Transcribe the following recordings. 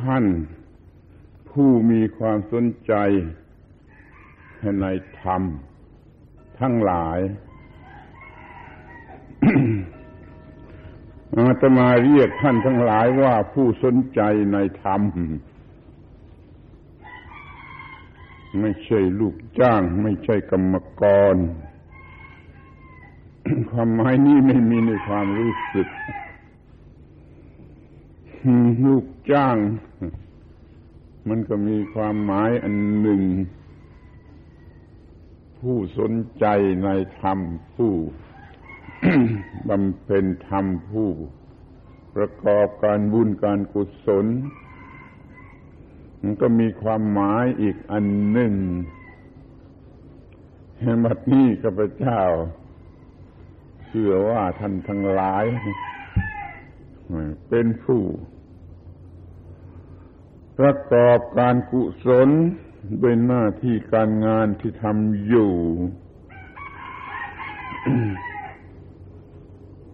ท่านผู้มีความสนใจในธรรมทั้งหลายอาตมาเรียกท่านทั้งหลายว่าผู้สนใจในธรรม ไม่ใช่ลูกจ้าง ไม่ใช่กรรมกร ความหมายนี้ไม่มีในความรู้สึก ลูกจ้าง มันก็มีความหมายอันหนึ่ง ผู้สนใจในธรรมผู้บำเพ็ญธรรมผู้ ประกอบการบุญการกุศล มันก็มีความหมายอีกอันหนึ่งแห่งบัดนี้ข้าพเจ้าเชื่อว่าท่านทั้งหลาย เป็นผู้ ประกอบการกุศลด้วยหน้าที่การงานที่ทำอยู่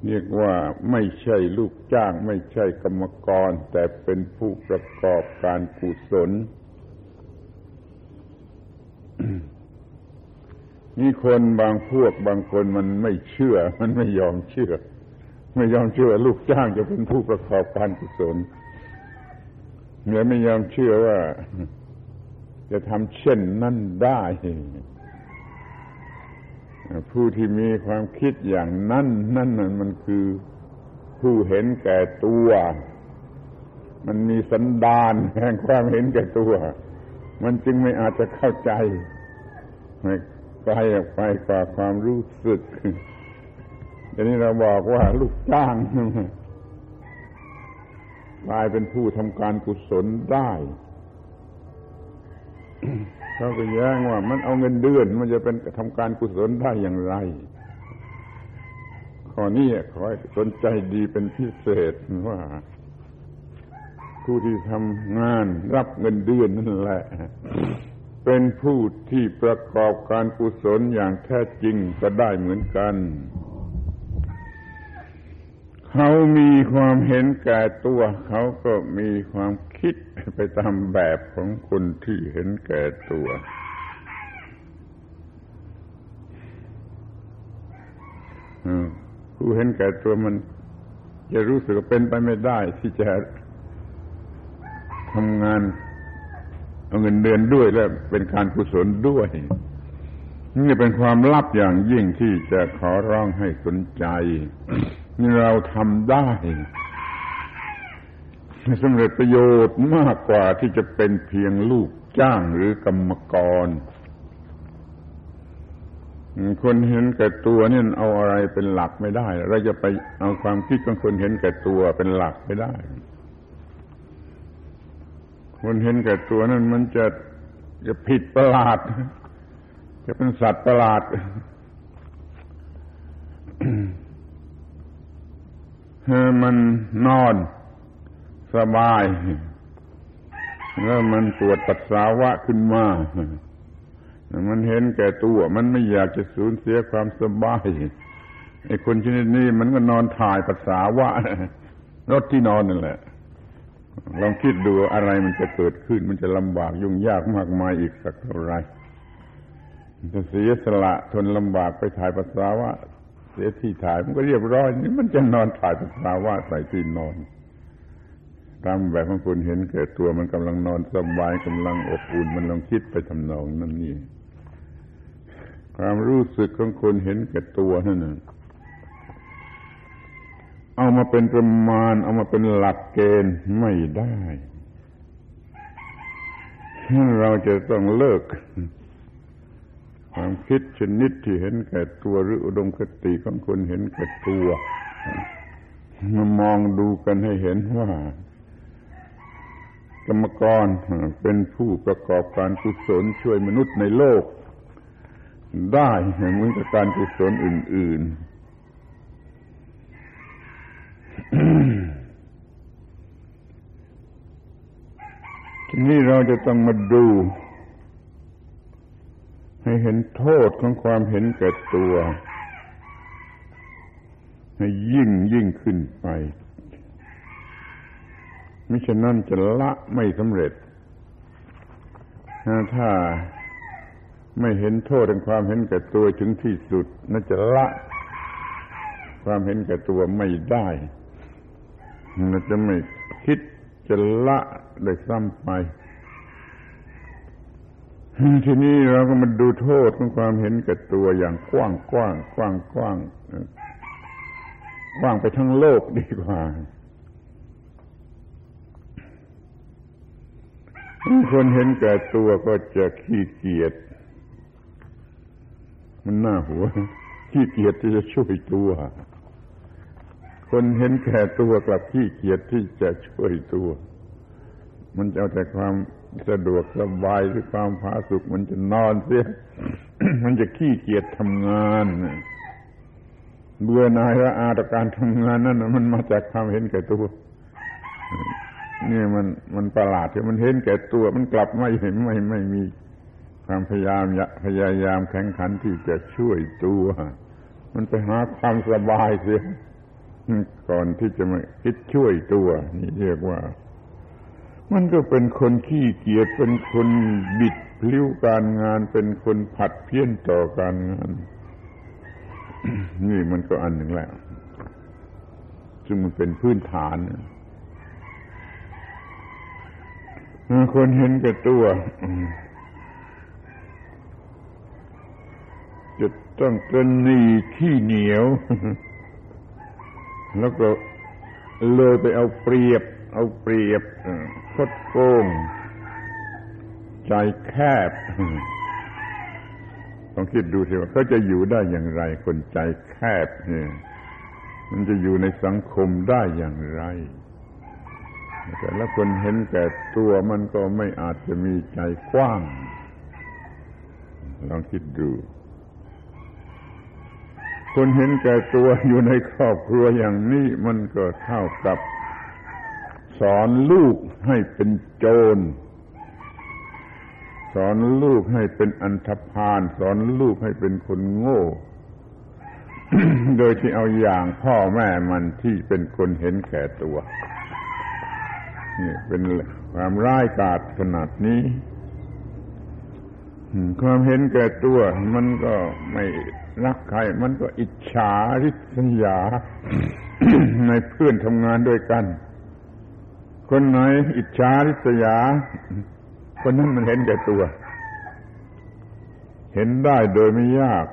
เรียกว่าไม่ใช่ลูกจ้าง ไม่ใช่กรรมกร แต่เป็นผู้ประกอบการกุศลมีคนบางพวกบางคนมันไม่เชื่อ มันไม่ยอมเชื่อ ไม่ยอมเชื่อ ลูกจ้างจะเป็นผู้ประกอบการกุศล เมื่อไม่ยอมเชื่อว่า จะทำเช่นนั้นได้ ผู้ที่มีความคิดอย่างนั้นนั่นมันคือผู้เห็นแก่ตัว มันมีสันดานแห่งความเห็นแก่ตัว มันจึงไม่อาจจะเข้าใจไม่ไกลออกไปกว่าความรู้สึกทีนี้เราบอกว่าลูกจ้าง กลายเป็นผู้ทำการกุศลได้เขาก็แย้งว่า มันเอาเงินเดือน มันจะเป็นทำการกุศลได้อย่างไรข้อนี้ขอให้สนใจดีเป็นพิเศษว่า ผู้ที่ทำงานรับเงินเดือนนั่นแหละ เป็นผู้ที่ประกอบการกุศลอย่างแท้จริงก็ได้เหมือนกัน เขามีความเห็นแก่ตัว เขาก็มีความคิดไปตามแบบของคนที่เห็นแก่ตัว ผู้เห็นแก่ตัวมัน จะรู้สึกเป็นไปไม่ได้ ที่จะทำงานเอาเงินเดือนด้วยและเป็นการกุศลด้วย นี่เป็นความลับอย่างยิ่งที่จะขอร้องให้สนใจ เราทำได้สำเร็จประโยชน์มากกว่าที่จะเป็นเพียงลูกจ้างหรือกรรมกร คนเห็นแก่ตัวนี่เอาอะไรเป็นหลักไม่ได้ เราจะไปเอาความคิดของคนเห็นแก่ตัวเป็นหลักไม่ได้ คนเห็นแก่ตัวนั่นมันจะจะผิดประหลาด จะเป็นสัตว์ประหลาด มันนอนสบาย แล้วมันปวดปัสสาวะขึ้นมา มันเห็นแก่ตัว มันไม่อยากจะสูญเสียความสบายไอ้คนชนิดนี้มันก็นอนถ่ายปัสสาวะรถที่นอนนั่นแหละลองคิดดูอะไรมันจะเกิดขึ้น มันจะลำบากยุ่งยากมากมายอีกสักเท่าไรจะเสียสละทนลำบากไปถ่ายปัสสาวะ เสียที่ถ่ายมันก็เรียบร้อยนี่มันจะนอนถ่ายปัสสาวะใส่ที่นอนตามแบบของคุณเห็นเกิดตัวมันกำลังนอนสบายกำลังอบอุ่นมันลองคิดไปทำนองนั่นนี่ความรู้สึกของคนเห็นเกิดตัวนั่นน่ะเอามาเป็นประมาณ เอามาเป็นหลักเกณฑ์ไม่ได้ เราจะต้องเลิก ความคิดชนิดที่เห็นแก่ตัวหรืออุดมคติของคนเห็นแก่ตัวมามองดูกันให้เห็นว่า กรรมกรเป็นผู้ประกอบการกุศลช่วยมนุษย์ในโลก ได้เหมือนกับการกุศลอื่น ๆทีนี้เราจะต้องมาดู ให้เห็นโทษของความเห็นแก่ตัว ให้ยิ่งยิ่งขึ้นไปมิฉะนั้นจะละไม่สำเร็จ ถ้าไม่เห็นโทษแห่งความเห็นแก่ตัวถึงที่สุดน่าจะละ ความเห็นแก่ตัวไม่ได้น่าจะไม่คิดจะละเลยซ้ำไป ทีนี้เราก็มาดูโทษของความเห็นแก่ตัวอย่างกว้างกว้างกว้างกว้างกว้างไปทั้งโลกดีกว่า คนเห็นแก่ตัวก็จะขี้เกียจมันน่าหัว ขี้เกียจที่จะช่วยตัว คนเห็นแก่ตัวกลับขี้เกียจที่จะช่วยตัว มันจะเอาแต่ความ สะดวกสบายหรือความผาสุกมันจะนอนเสีย มันจะขี้เกียจทำงานเบื่อนายละอาต่อการทำงานนั่นมันมาจากความเห็นแก่ตัวนี่มันมันประหลาดที่มันเห็นแก่ตัว มันกลับไม่เห็นไม่ไม่มีความพยายามพยายามแข่งขันที่จะช่วยตัว มันไปหาความสบายเสียก่อนที่จะมาคิดช่วยตัว นี่เรียกว่า มันก็เป็นคนขี้เกียจเป็นคนบิดพลิ้วการงาน เป็นคนผัดเพี้ยนต่อการงาน นี่มันก็อันหนึ่งแล้ว ซึ่งมันเป็นพื้นฐานคนเห็นแก่ตัวจะต้องกระนีขี้เหนียว แล้วก็เลยไปเอาเปรียบ เอาเปรียบ คดโกง ใจแคบต้องคิดดูสิว่าเขาจะอยู่ได้อย่างไร คนใจแคบเนี่ยมันจะอยู่ในสังคมได้อย่างไร แต่ละคนเห็นแก่ตัวมันก็ไม่อาจจะมีใจกว้าง ลองคิดดู คนเห็นแก่ตัวอยู่ในครอบครัวอย่างนี้มันก็เท่ากับ สอนลูกให้เป็นโจร สอนลูกให้เป็นอันธพาลสอนลูกให้เป็นคนโง่ โดยที่เอาอย่างพ่อแม่มันที่เป็นคนเห็นแก่ตัวนี่เป็นความร้ายกาจขนาดนี้ความเห็นแก่ตัวมันก็ไม่รักใคร มันก็อิจฉาริษยา ในเพื่อนทำงานด้วยกัน คนไหนอิจฉาริษยา คนนั้นมันเห็นแก่ตัว เห็นได้โดยไม่ยาก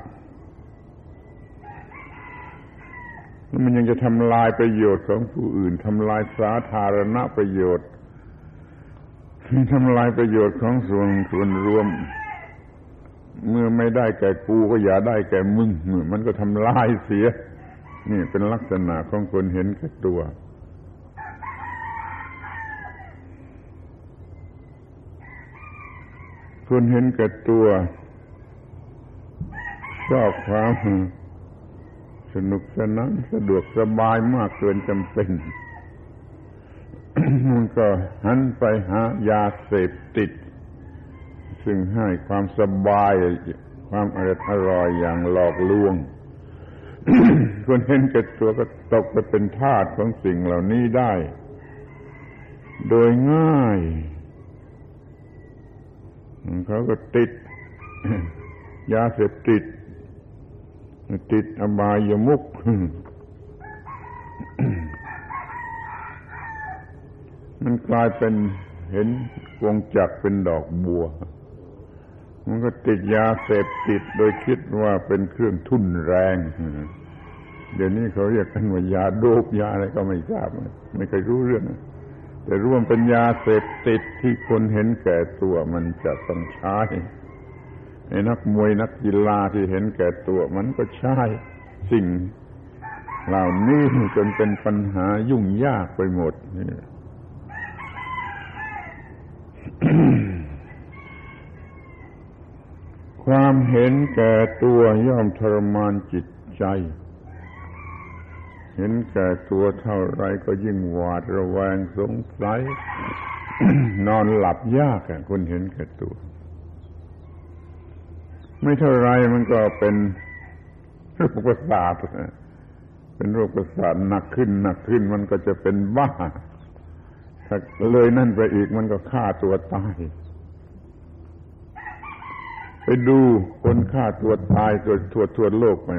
มันยังจะทำลายประโยชน์ของผู้อื่นทำลายสาธารณประโยชน์ทำลายประโยชน์ของส่วนส่วนรวม เมื่อไม่ได้แก่กูก็อย่าได้แก่มึงมันก็ทำลายเสีย นี่เป็นลักษณะของคนเห็นแก่ตัว คนเห็นแก่ตัว ชอบความสนุกสนานสะดวกสบายมากเกินจำเป็น มันก็หันไปหายาเสพติด ซึ่งให้ความสบาย ความอร่อยอร่อยอย่างหลอกลวง คนเห็นแก่ตัวก็ตกไปเป็นทาสของสิ่งเหล่านี้ได้ โดยง่าย เขาก็ติด ยาเสพติด ติดอบายมุกมันกลายเป็นเห็นวงจักเป็นดอกบัว มันก็ติดยาเสพติดโดยคิดว่าเป็นเครื่องทุ่นแรง เดี๋ยวนี้เขาเรียกกันว่ายาโดบยาอะไรก็ไม่ทราบ ไม่เคยรู้เรื่อง แต่ร่วมเป็นยาเสพติดที่คนเห็นแก่ตัวมันจะต้องใช้ไอ้นักมวยนักกีฬาที่เห็นแก่ตัวมันก็ใช้สิ่ง เหล่านี้จนเป็นปัญหายุ่งยากไปหมดนี่ความเห็นแก่ตัวย่อมทรมานจิตใจ เห็นแก่ตัวเท่าไรก็ยิ่งหวาดระแวงสงสัย นอนหลับยากอะคนเห็นแก่ตัว ไม่เท่าไรมันก็เป็นโรคประสาทเป็นโรคประสาทหนักขึ้นหนักขึ้นมันก็จะเป็นบ้าถ้าเลยนั่นไปอีกมันก็ฆ่าตัวตายไปดูคนฆ่าตัวตายตัวทั่วทั่วโลกไป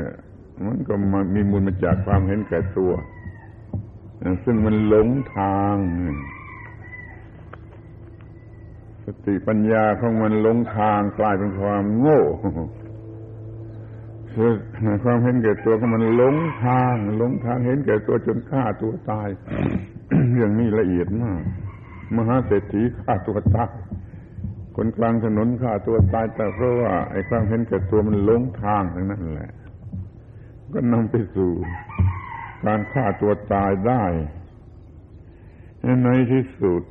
มันก็มามีมูลมาจากความเห็นแก่ตัว ซึ่งมันหลงทาง สติปัญญาของมันหลงทางกลายเป็นความโง่ความเห็นแก่ตัวของมันหลงทางหลงทางเห็นแก่ตัวจนฆ่าตัวตาย เรื่องนี้ละเอียดมาก มหาเศรษฐีฆ่าตัวตายคนกลางถนนฆ่าตัวตายแต่เพราะว่าไอ้ความเห็นแก่ตัวมันหลงทางทั้งนั้นแหละ ก็นำไปสู่ การฆ่าตัวตายได้ในที่สุด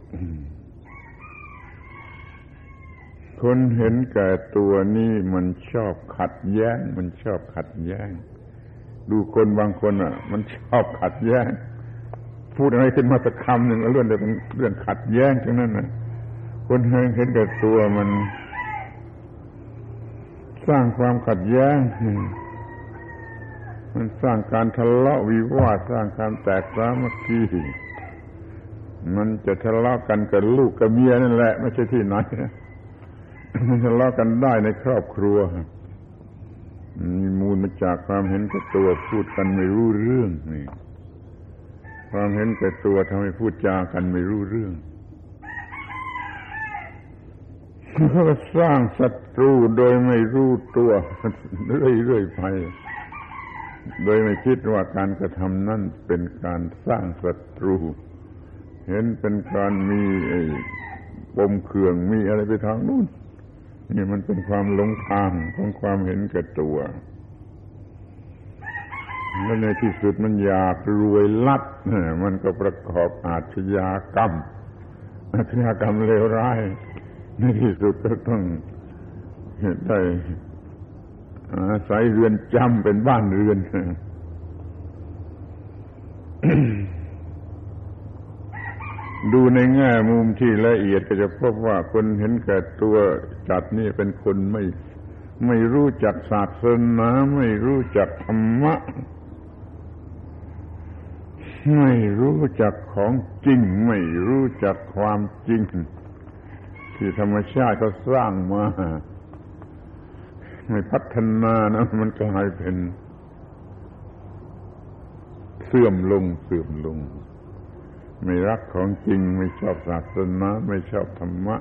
คนเห็นแก่ตัวนี่มันชอบขัดแย้ง มันชอบขัดแย้ง ดูคนบางคนอะ มันชอบขัดแย้ง พูดอะไรขึ้นมาสักคำหนึ่งแล้วเรื่องแต่เป็นเรื่องขัดแย้งทั้งนั้นนะคนเห็นเห็นกับตัวมัน สร้างความขัดแย้ง มันสร้างการทะเลาะวิวาทสร้างการแตกสามัคคีมันจะทะเลาะกันกับลูกกับเมียนั่นแหละ ไม่ใช่ที่ไหนมันทะเลาะกันได้ในครอบครัวมีมูลมาจากความเห็นกับตัวพูดกันไม่รู้เรื่องนี่ความเห็นแก่ตัวทำให้พูดจากันไม่รู้เรื่องเขาก็สร้างศัตรูโดยไม่รู้ตัวเรื่อยๆไป โดยไม่คิดว่าการกระทำนั่นเป็นการสร้างศัตรู เห็นเป็นการมีปมเขื่องมีอะไรไปทางนู้นนี่มันเป็นความหลงทางของความเห็นแก่ตัวแล้วในที่สุดมันอยากรวยลัดมันก็ประกอบอาชญากรรม อาชญากรรมเลวร้าย ในที่สุดก็ต้องได้ อาศัยเรือนจำเป็นบ้านเรือนดูในแง่มุมที่ละเอียดก็จะพบว่าคนเห็นแก่ตัวจัดนี่เป็นคนไม่ไม่รู้จักศาสนาไม่รู้จักธรรมะ ไม่รู้จักของจริง ไม่รู้จักความจริง ที่ธรรมชาติเขาสร้างมา ไม่พัฒนานะ มันกลายเป็น เสื่อมลงเสื่อมลง ไม่รักของจริง ไม่ชอบศาสนาไม่ชอบธรรมะ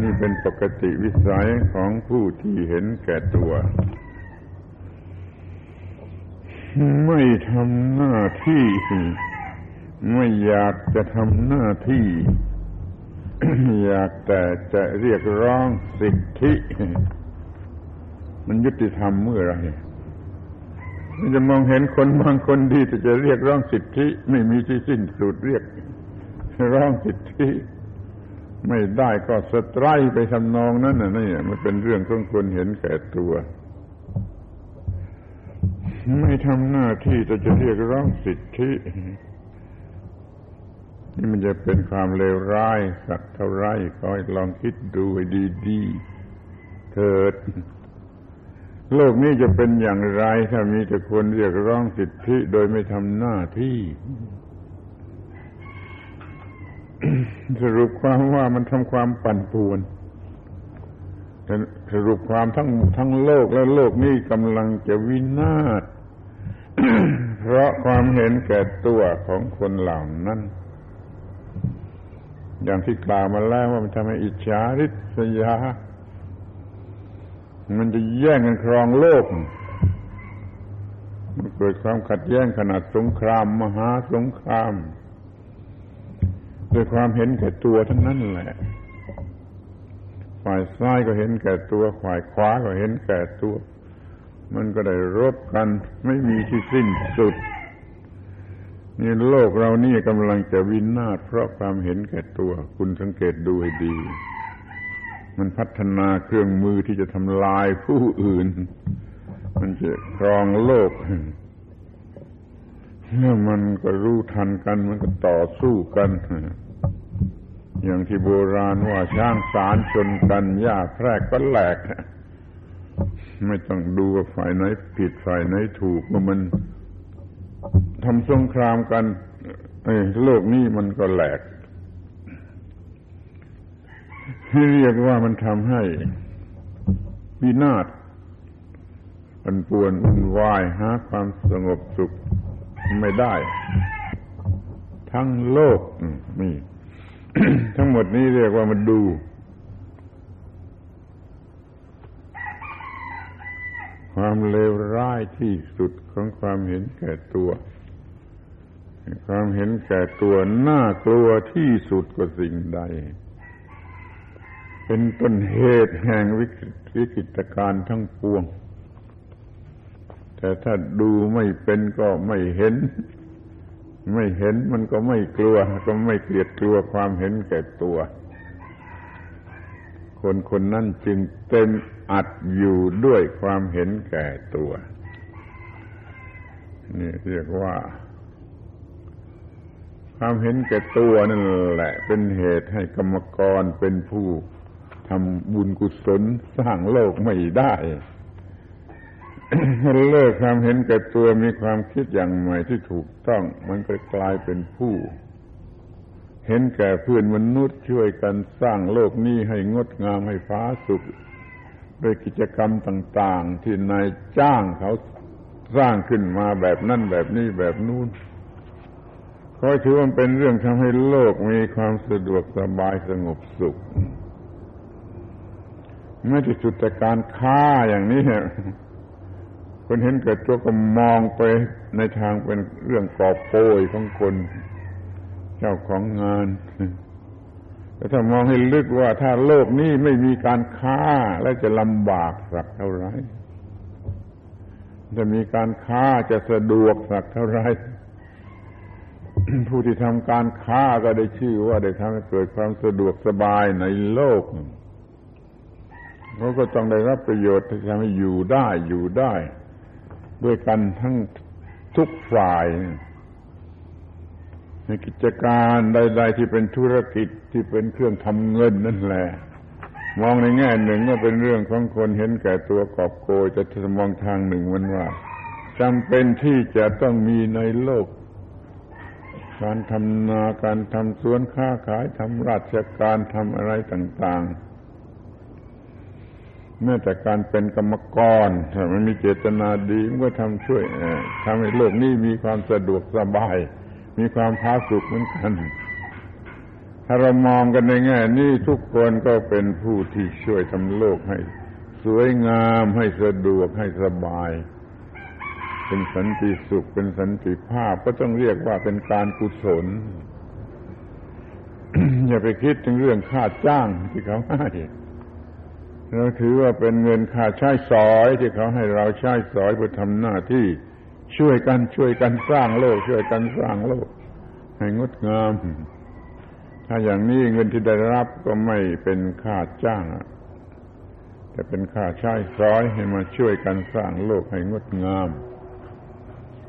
นี่เป็นปกติวิสัยของผู้ที่เห็นแก่ตัว ไม่ทำหน้าที่ ไม่อยากจะทำหน้าที่อยากแต่จะเรียกร้องสิทธิ มันยุติธรรมเมื่อไรมันจะมองเห็นคนบางคนดีแต่จะเรียกร้องสิทธิ ไม่มีที่สิ้นสุดเรียกร้องสิทธิ ไม่ได้ก็สไตรไปทำนองนั้นน่ะนี่มันเป็นเรื่องของคนเห็นแก่ตัว ไม่ทำหน้าที่จะจะเรียกร้องสิทธิ นี่มันจะเป็นความเลวร้ายสักเท่าไรก็ลองคิดดูให้ดีๆเถิด โลกนี้จะเป็นอย่างไร ถ้ามีแต่คนเรียกร้องสิทธิโดยไม่ทำหน้าที่ สรุปความว่ามันทำความปั่นป่วนสรุปความทั้งทั้งโลกและโลกนี้กำลังจะวินาศ เพราะความเห็นแก่ตัวของคนเหล่านั้น อย่างที่กล่าวมาแล้วว่ามันทำให้อิจฉาริษยา มันจะแย่งกันครองโลก มันเกิดความขัดแย้งขนาดสงคราม มหาสงครามด้วยความเห็นแก่ตัวทั้งนั้นแหละ ฝ่ายซ้ายก็เห็นแก่ตัว ฝ่ายขวาก็เห็นแก่ตัว มันก็ได้รบกัน ไม่มีที่สิ้นสุด นี่โลกเรานี่กำลังจะวินาศเพราะความเห็นแก่ตัว คุณสังเกตดูให้ดี มันพัฒนาเครื่องมือที่จะทำลายผู้อื่น มันจะครองโลกแล้วมันก็รู้ทันกัน มันก็ต่อสู้กัน อย่างที่โบราณว่าช้างสารชนกันหญ้าแพรกก็แหลก ไม่ต้องดูว่าฝ่ายไหนผิดฝ่ายไหนถูกว่ามันทำสงครามกันโลกนี้มันก็แหลก ที่เรียกว่ามันทำให้วินาศปันป่วนวุ่นวายหาความสงบสุขไม่ได้ ทั้งโลกนี่ ทั้งหมดนี้เรียกว่ามันดูความเลวร้ายที่สุดของความเห็นแก่ตัว ความเห็นแก่ตัวน่ากลัวที่สุดกว่าสิ่งใด เป็นต้นเหตุแห่งวิกฤตการณ์ทั้งปวง แต่ถ้าดูไม่เป็นก็ไม่เห็น ไม่เห็นมันก็ไม่กลัว ก็ไม่เกลียดกลัวความเห็นแก่ตัว คนคนนั้นจึงเต็มอัดอยู่ด้วยความเห็นแก่ตัว นี่เรียกว่าความเห็นแก่ตัวนั่นแหละ เป็นเหตุให้กรรมกรเป็นผู้ ทำบุญกุศลสร้างโลกไม่ได้ เลิกความเห็นแก่ตัวมีความคิดอย่างใหม่ที่ถูกต้อง มันก็กลายเป็นผู้ เห็นแก่เพื่อนมนุษย์ช่วยกันสร้างโลกนี้ให้งดงามให้ฟ้าสุขด้วยกิจกรรมต่าง ๆ ที่นายจ้างเขาสร้างขึ้นมาแบบนั่นแบบนี้แบบนู้นคอยถือว่าเป็นเรื่องทำให้โลกมีความสะดวกสบายสงบสุข ไม่ที่สุดแต่การฆ่าอย่างนี้คนเห็นเกิดตัวก็มองไปในทางเป็นเรื่องกอบโปยของคน เจ้าของงานแต่ถ้ามองให้ลึกว่าถ้าโลกนี้ไม่มีการค้าแล้วจะลำบากสักเท่าไรจะมีการค้าจะสะดวกสักเท่าไรผู้ที่ทำการค้าก็ได้ชื่อว่าได้ทำให้เกิดความสะดวกสบายในโลก เขาก็ต้องได้รับประโยชน์ที่ทำให้อยู่ได้อยู่ได้ ด้วยกันทั้งทุกฝ่าย ในกิจการใด ๆ ที่เป็นธุรกิจที่เป็นเครื่องทำเงินนั่นแหละ มองในแง่หนึ่งก็เป็นเรื่องของคนเห็นแก่ตัวกอบโกยจะมองทางหนึ่งมันว่าจำเป็นที่จะต้องมีในโลก การทำนาการทำสวนค้าขายทำราชการทำอะไรต่าง ๆ แม้แต่การเป็นกรรมกรถ้ามันมีเจตนาดีมันก็ทำช่วยทำให้โลกนี้มีความสะดวกสบาย มีความพาสุขเหมือนกัน ถ้าเรามองกันในแง่นี้ทุกคนก็เป็นผู้ที่ช่วยทำโลกให้ สวยงามให้สะดวกให้สบาย เป็นสันติสุขเป็นสันติภาพก็ต้องเรียกว่าเป็นการกุศล อย่าไปคิดถึงเรื่องค่าจ้างที่เขาให้ เราถือว่าเป็นเงินค่าใช้สอยที่เขาให้เราใช้สอยเพื่อทำหน้าที่ช่วยกันช่วยกันสร้างโลก ช่วยกันสร้างโลก ให้งดงาม ถ้าอย่างนี้เงินที่ได้รับก็ไม่เป็นค่าจ้างแต่เป็นค่าใช้สอยให้มาช่วยกันสร้างโลกให้งดงาม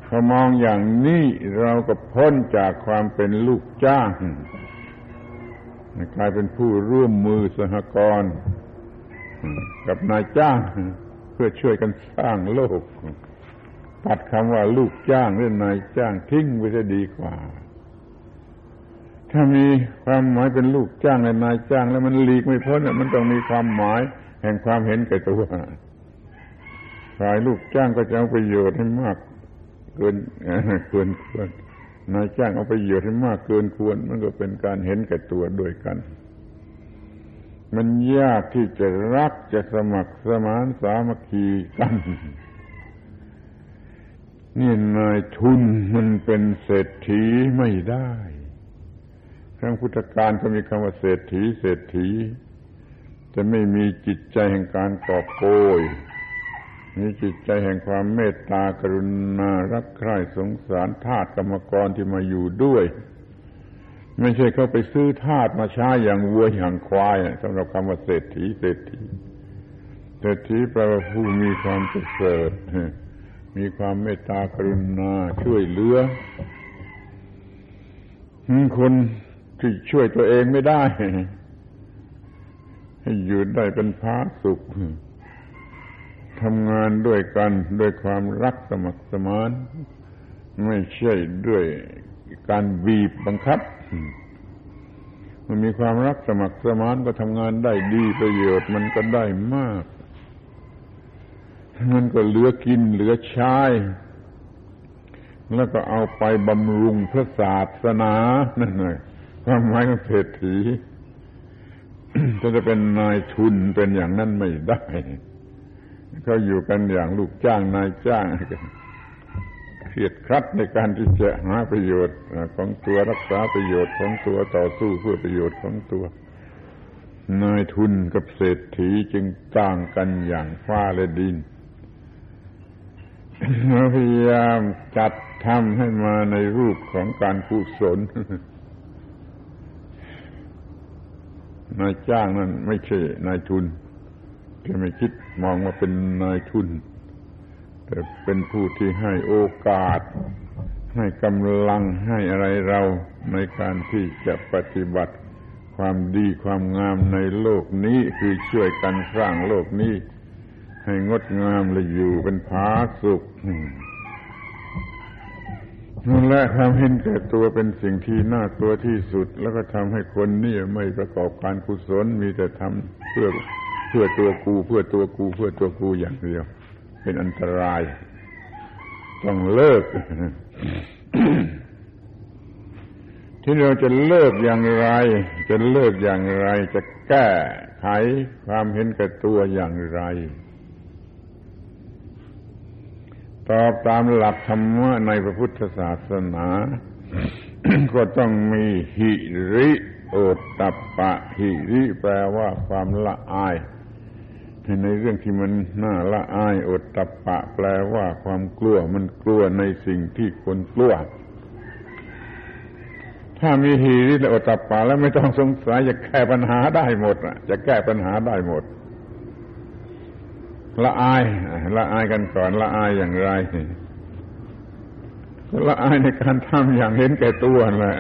พอมองอย่างนี้เราก็พ้นจากความเป็นลูกจ้างกลายเป็นผู้ร่วมมือสหกรณ์ กับนายจ้าง เพื่อช่วยกันสร้างโลกตัดคำว่าลูกจ้างหรือนายจ้างทิ้งไปจะดีกว่า ถ้ามีความหมายเป็นลูกจ้างและนายจ้าง แล้วมันหลีกไม่พ้นมันต้องมีความหมาย แห่งความเห็นแก่ตัวฝ่ายลูกจ้างก็จะเอาประโยชน์ให้มากเกินเกินควรนายจ้างเอาประโยชน์ให้มากเกินควร มันก็เป็นการเห็นแก่ตัวด้วยกัน มันยากที่จะรักจะสมัครสมานสามัคคีกัน นี่นายทุนมันเป็นเศรษฐีไม่ได้ครั้งพุทธกาลก็มีคำว่าเศรษฐีเศรษฐี จะไม่มีจิตใจแห่งการกอบโกยมีจิตใจแห่งความเมตตากรุณารักใคร่สงสารทาสกรรมกรที่มาอยู่ด้วย ไม่ใช่เขาไปซื้อทาสมาใช้อย่างวัวอย่างควายสำหรับคำว่าเศรษฐีเศรษฐีเศรษฐีแปลว่าผู้มีความประเสริฐมีความเมตตากรุณาช่วยเหลือคนที่ช่วยตัวเองไม่ได้ ให้อยู่ได้เป็นพาสุขทำงานด้วยกันด้วยความรักสมัครสมาน ไม่ใช่ด้วยการบีบบังคับ มันมีความรักสมัครสมานก็ทำงานได้ดีประโยชน์มันก็ได้มาก มันก็เหลือกินเหลือใช้แล้วก็เอาไปบำรุงพระศาสนานั่นเลยความหมายของเศรษฐีถ้าจะเป็นนายทุนเป็นอย่างนั้นไม่ได้เขาอยู่กันอย่างลูกจ้างนายจ้าง เครียดครัดในการที่จะหาประโยชน์ของตัวรักษาประโยชน์ของตัวต่อสู้เพื่อประโยชน์ของตัวนายทุนกับเศรษฐีจึงต่างกันอย่างฟ้าและดินพยายามจัดทำให้มาในรูปของการกุศลนายจ้างนั่นไม่ใช่นายทุนแกไม่คิดมองว่าเป็นนายทุน แต่เป็นผู้ที่ให้โอกาส ให้กำลังให้อะไรเราในการที่จะปฏิบัติความดีความงามในโลกนี้คือช่วยกันสร้างโลกนี้ ให้งดงามและอยู่เป็นผาสุขนั่นแหละความเห็นแก่ตัวเป็นสิ่งที่น่ากลัวที่สุด แล้วก็ทำให้คนนี่ไม่ประกอบการกุศลมีแต่ทำเพื่อเพื่อตัวกู เพื่อตัวกู เพื่อตัวกูอย่างเดียว เป็นอันตราย ต้องเลิก ที่เราจะเลิกอย่างไร จะเลิกอย่างไร จะแก้ไขความเห็นแก่ตัวอย่างไร ตอบตามหลักธรรมะในพระพุทธศาสนา ก็ต้องมีหิริโอตตัปปะหิริแปลว่าความละอาย ในเรื่องที่มันน่าละอายอตตัปปะแปลว่าความกลัวมันกลัวในสิ่งที่คนกลัว ถ้ามีหิริและอตตัปปะแล้วไม่ต้องสงสัยจะแก้ปัญหาได้หมดจะแก้ปัญหาได้หมด ละอายละอายกันก่อนละอายอย่างไรละอายในการทำอย่างเห็นแก่ตัวแหละ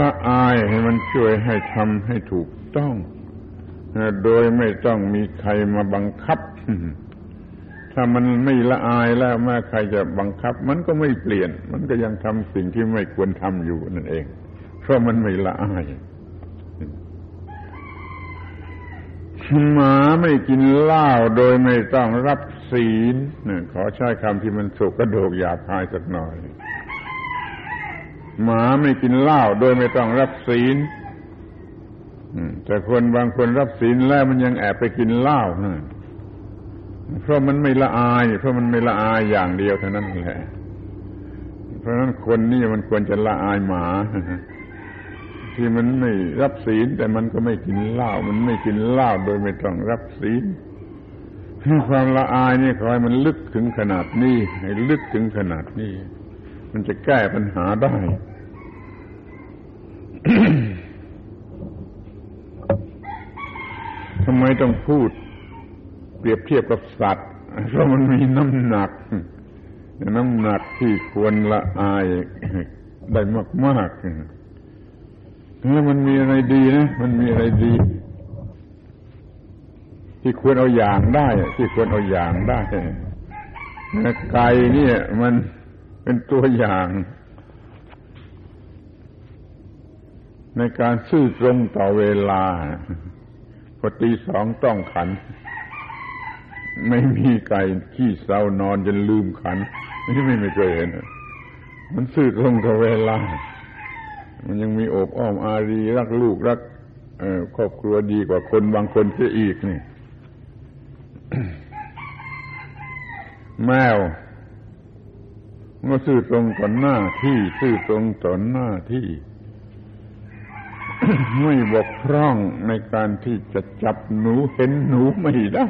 ละอายให้มันช่วยให้ทำให้ถูกต้อง โดยไม่ต้องมีใครมาบังคับ ถ้ามันไม่ละอายแล้วแม้ใครจะบังคับ มันก็ไม่เปลี่ยน มันก็ยังทำสิ่งที่ไม่ควรทำอยู่นั่นเอง เพราะมันไม่ละอายหมาไม่กินเหล้าโดยไม่ต้องรับศีลเนี่ยขอใช้คำที่มันสุกกระโดกหยาบคายสักหน่อย หมาไม่กินเหล้าโดยไม่ต้องรับศีล แต่คนบางคนรับศีลแล้วมันยังแอบไปกินเหล้าเพราะมันไม่ละอาย เพราะมันไม่ละอายอย่างเดียวเท่านั้นแหละ เพราะนั้นคนนี่มันควรจะละอายหมา ที่มันไม่รับศีลแต่มันก็ไม่กินเหล้ามันไม่กินเหล้าโดยไม่ต้องรับศีลความละอายนี่คอยมันลึกถึงขนาดนี้ให้ลึกถึงขนาดนี้ มันจะแก้ปัญหาได้ ทำไมต้องพูด เปรียบเทียบกับสัตว์เพราะมันมีน้ำหนัก น้ำหนักที่ควรละอายได้มากๆแล้วมันมีอะไรดีนะ มันมีอะไรดี ที่ควรเอาอย่างได้ ที่ควรเอาอย่างได้ไก่เนี่ย มันเป็นตัวอย่าง ในการซื่อตรงต่อเวลา พอตีสองต้องขัน ไม่มีไก่ขี้เศร้านอนจนลืมขันนี่ไม่ไม่เคยเห็น มันซื่อตรงต่อเวลา มันยังมีโอบอ้อมอารีรักลูกรักครอบครัวดีกว่าคนบางคนเสียอีกนี่ แมวก็ซื่อตรงต่อหน้าที่ซื่อตรงต่อหน้าที่ ไม่บกพร่องในการที่จะจับหนูเห็นหนูไม่ได้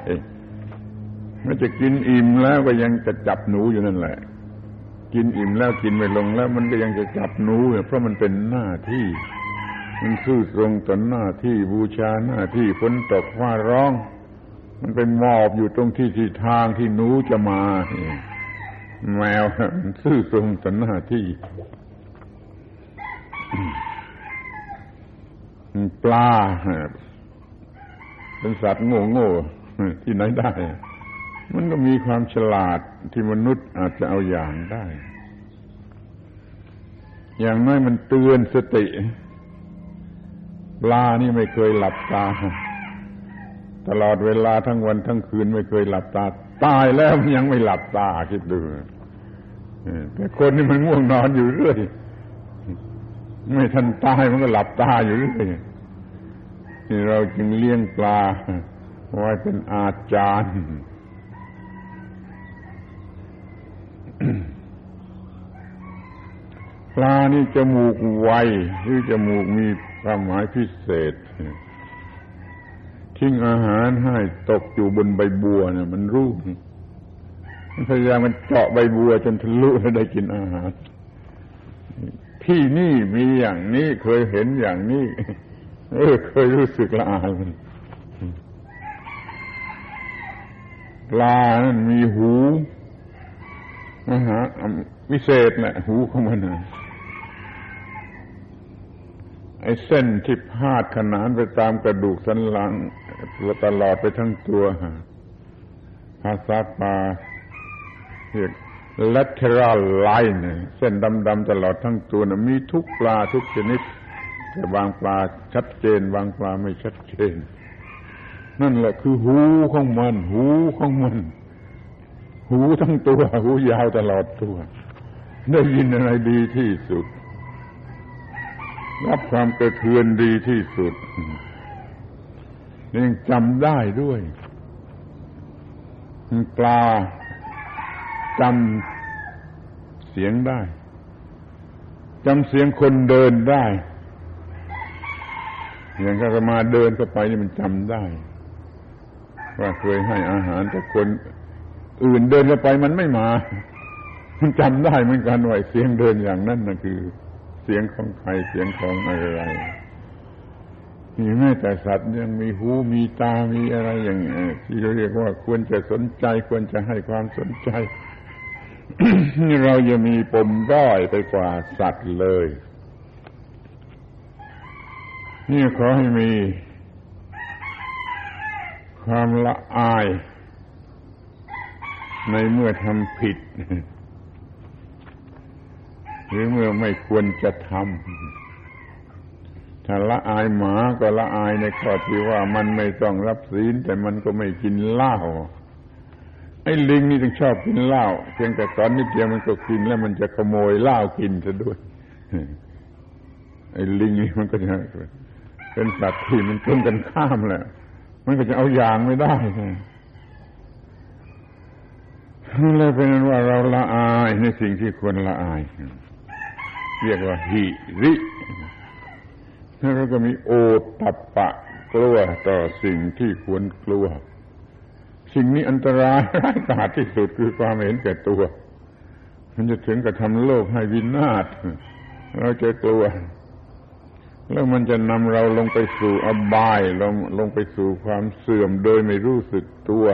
ไม่จะกินอิ่มแล้วก็ยังจะจับหนูอยู่นั่นแหละ กินอิ่มแล้วกินไม่ลงแล้ว มันก็ยังจะจับหนูเพราะมันเป็นหน้าที่ มันซื่อตรงต่อหน้าที่บูชาหน้าที่ฝนตกฟ้าร้อง มันเป็นมอบอยู่ตรงที่ที่ทางที่หนูจะมา แมวมันซื่อตรงต่อหน้าที่ ปลาเป็นสัตว์โง่โง่ที่ไหนได้ มันก็มีความฉลาดที่มนุษย์อาจจะเอาอย่างได้ อย่างน้อยมันเตือนสติ ปลานี่ไม่เคยหลับตา ตลอดเวลาทั้งวันทั้งคืนไม่เคยหลับตา ตายแล้วมันยังไม่หลับตาคิดดูแต่คนนี่มันง่วงนอนอยู่เรื่อย ไม่ทันตายมันก็หลับตาอยู่เรื่อยนี่เราจึงเลี้ยงปลาไว้เป็นอาจารย์ปลานี่จมูกไวหรือจมูกมีความหมายพิเศษ ทิ้งอาหารให้ตกอยู่บนใบบัวเนี่ยมันรู้พยายามมันเจาะใบบัวจนทะลุแล้วได้กินอาหาร ที่นี่มีอย่างนี้เคยเห็นอย่างนี้เออเคยรู้สึกละอายมันปลานั้นมีหูมหาวิเศษแหละหูของมันนะไอ้เส้นที่พาดขนานไปตามกระดูกสันหลังตลอดไปทั้งตัว ภาษาปาเรียก lateral line เส้นดำๆตลอดทั้งตัวนะมีทุกปลาทุกชนิด แต่บางปลาชัดเจน บางปลาไม่ชัดเจน นั่นแหละคือหูของมัน หูของมัน หูทั้งตัว หูยาวตลอดตัว ได้ยินอะไรดีที่สุด รับความกระเทือนดีที่สุดยังจำได้ด้วยปลา จำเสียงได้จำเสียงคนเดินได้อย่างก็มาเดินเข้าไปนี่มันจำได้ ว่าเคยให้อาหารแต่คนอื่นเดินเข้าไปมันไม่มา มันจำได้เหมือนกันว่าเสียงเดินอย่างนั้นนะคือ เสียงของใครเสียงของอะไรมีแม้แต่สัตว์ยังมีหูมีตามีอะไรอย่างที่เราเรียกว่าควรจะสนใจควรจะให้ความสนใจ เราจะมีปมด้อยไปกว่าสัตว์เลย นี่ขอให้มี ความละอาย ในเมื่อทำผิด หรือเมื่อไม่ควรจะทำถ้าละอายหมาก็ละอายในข้อที่ว่ามันไม่ต้องรับศีลแต่มันก็ไม่กินเหล้า ไอ้ลิงนี่ต้องชอบกินเหล้าเพียงแต่ตอนนิดเดียวมันก็กินแล้วมันจะขโมยเหล้ากินซะด้วยไอ้ลิงนี่มันก็จะเป็นสัตว์ที่มันตรงกันข้ามแหละมันก็จะเอาอย่างไม่ได้เลยเป็นว่าเราละอายในสิ่งที่ควรละอาย เรียกว่าหิริแล้วก็มีโอตัปปะกลัวต่อสิ่งที่ควรกลัว สิ่งนี้อันตรายร้ายกาจที่สุดคือความเห็นแก่ตัว มันจะถึงกับทำโลกให้วินาศเราจะกลัว แล้วมันจะนำเราลงไปสู่อบายลงลงไปสู่ความเสื่อมโดยไม่รู้สึกตัว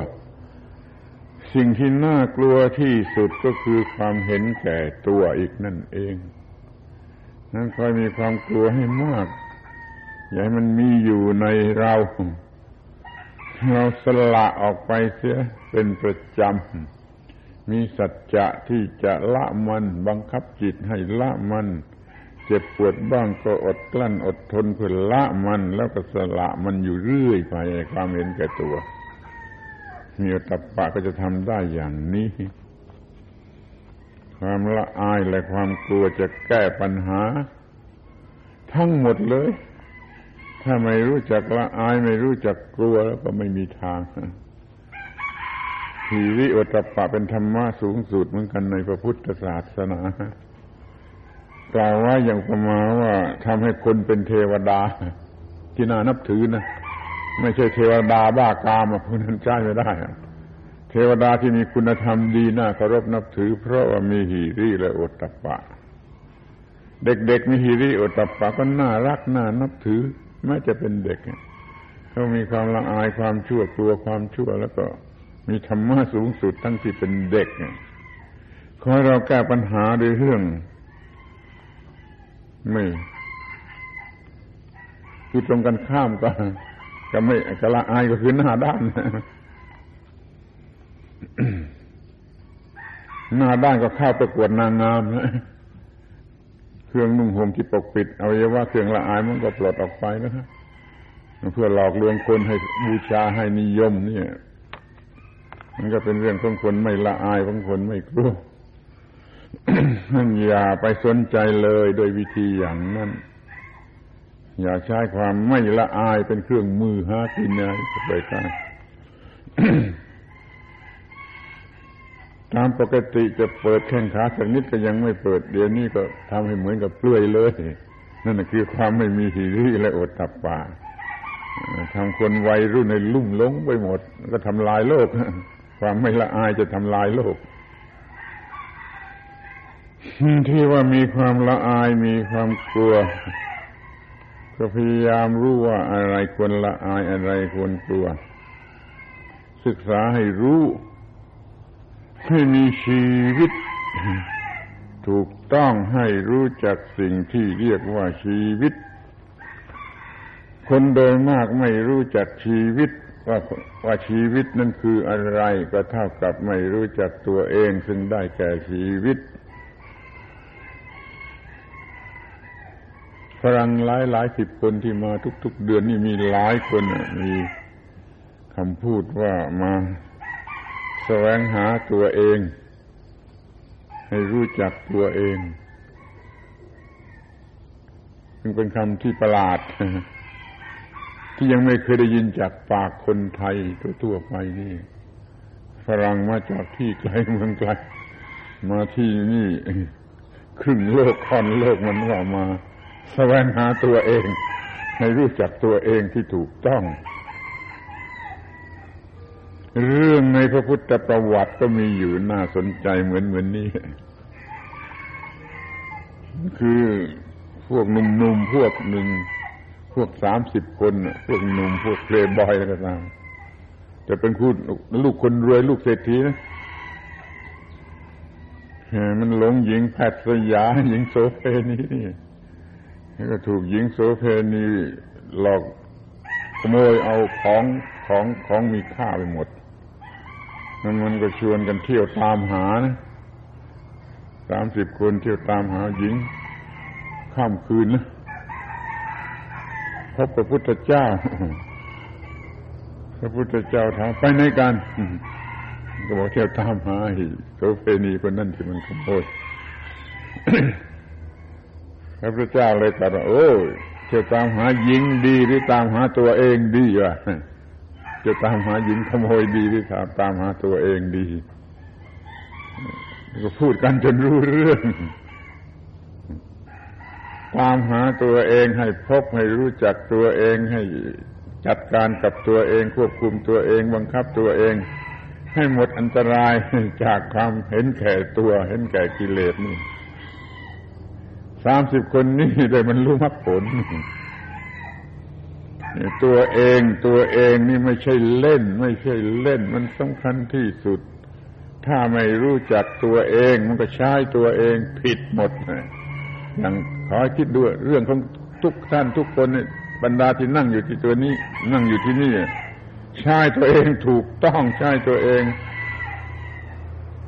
สิ่งที่น่ากลัวที่สุดก็คือความเห็นแก่ตัวอีกนั่นเอง นั้นคอยมีความกลัวให้มาก อย่าให้มันมีอยู่ในเรา เราสละออกไปเสียเป็นประจำ มีสัจจะที่จะละมันบังคับจิตให้ละมัน เจ็บปวดบ้างก็อดกลั้นอดทนเพื่อละมัน แล้วก็สละมันอยู่เรื่อยไปความเห็นแก่ตัว มีตับปะก็จะทำได้อย่างนี้ ความละอายและความกลัวจะแก้ปัญหา ทั้งหมดเลย ถ้าไม่รู้จักละอายไม่รู้จักกลัวแล้วก็ไม่มีทางทีวิโอตปะเป็นธรรมะสูงสุดเหมือนกันในพระพุทธศาสนากล่าวว่าอย่างประมาว่าทำให้คนเป็นเทวดา ที่น่านับถือนะไม่ใช่เทวดาบ้ากามอะคนนั้นใช้ไม่ได้เทวดาที่มีคุณธรรมดีน่าเคารพนับถือ เพราะว่ามีหิริและโอตตปะ เด็กๆมีหิริโอตตปะก็น่ารักน่านับถือ แม้จะเป็นเด็กเขามีความละอายความชั่วกลัวความชั่ว แล้วก็มีธรรมะสูงสุดทั้งที่เป็นเด็กขอให้เราแก้ปัญหาด้วยเรื่องไม่คือตรงกันข้ามก็ก็ไม่กละอายก็คือหน้าด้านหน้าด้านก็เข้าประกวดนางงามนะ เครื่องนุ่งห่มที่ปกปิดอวัยวะเครื่องละอายมันก็ปลดออกไปนะฮะเพื่อหลอกลวงคนให้บูชาให้นิยมเนี่ย มันก็เป็นเรื่องของคนไม่ละอายของคนไม่กลัวนั่นอย่าไปสนใจเลยโดยวิธีอย่างนั้น อย่าใช้ความไม่ละอายเป็นเครื่องมือหากินอะไรไปกัน ตามปกติจะเปิดแข้งขาสักนิดก็ยังไม่เปิดเดี๋ยวนี้ก็ทำให้เหมือนกับเปลือยเลย นั่นคือความไม่มีหิริและอดตับป่าทำคนวัยรุ่นในลุ่มหลงไปหมด ก็ทำลายโลก ความไม่ละอายจะทำลายโลก ที่ว่ามีความละอายมีความกลัว ก็พยายามรู้ว่าอะไรควรละอายอะไรควรกลัว ศึกษาให้รู้ ให้มีชีวิต ถูกต้องให้รู้จักสิ่งที่เรียกว่าชีวิต คนโดยมากไม่รู้จักชีวิตว่าว่าชีวิตนั้นคืออะไรก็เท่ากับไม่รู้จักตัวเองซึ่งได้แก่ชีวิตฝรั่งหลายหลายสิบคนที่มาทุก ๆ เดือนนี่มีหลายคนมีคำพูดว่ามา แสวงหาตัวเอง ให้รู้จักตัวเอง ซึ่งเป็นคำที่ประหลาด ที่ยังไม่เคยได้ยินจากปากคนไทยทั่วๆไปนี่ฝรั่งมาจากที่ไกลเมืองไกล มาที่นี่ครึ่งโลกค่อนโลกมันว่ามา แสวงหาตัวเอง ให้รู้จักตัวเองที่ถูกต้อง เรื่องในพระพุทธประวัติก็มีอยู่น่าสนใจเหมือนเหมือนนี้ คือพวกหนุ่มๆพวกหนึ่ง พวกสามสิบคน พวกหนุ่มพวกเพลย์บอยอะไรต่างจะเป็นคุณลูกคนรวยลูกเศรษฐีนะมันหลงหญิงแพทย์สยาหญิงโสเพณีนี่ก็ถูกหญิงโสเพณีหลอกขโมยเอาของของของมีค่าไปหมด มันมันก็ชวนกันเที่ยวตามหานะสามสิบคนเที่ยวตามหาหญิง ข้ามคืนนะพบพระพุทธเจ้า พระพุทธเจ้าถามไปไหนกัน ก็บอกเที่ยวตามหาโสเพณีคนนั่นที่มันขโมยพระพุทธเจ้าเลยตรัสว่าโอ้จะตามหาหญิงดีหรือตามหาตัวเองดีวะ จะตามหาหญิงขโมยดีหรือตามหาตัวเองดีก็พูดกันจนรู้เรื่อง ตามหาตัวเองให้พบให้รู้จักตัวเองให้จัดการกับตัวเอง ควบคุมตัวเองบังคับตัวเอง ให้หมดอันตรายจากความเห็นแก่ตัว เห็นแก่กิเลสนี่สามสิบคนนี่ได้มันรู้มรรคผล ตัวเองตัวเองนี่ไม่ใช่เล่น ไม่ใช่เล่น มันสำคัญที่สุด ถ้าไม่รู้จักตัวเอง มันก็ใช้ตัวเองผิดหมดอย่างขอคิดด้วยเรื่องของทุกท่านทุกคนบรรดาที่นั่งอยู่ที่ตัวนี้ นั่งอยู่ที่นี่ใช้ตัวเองถูกต้องใช้ตัวเอง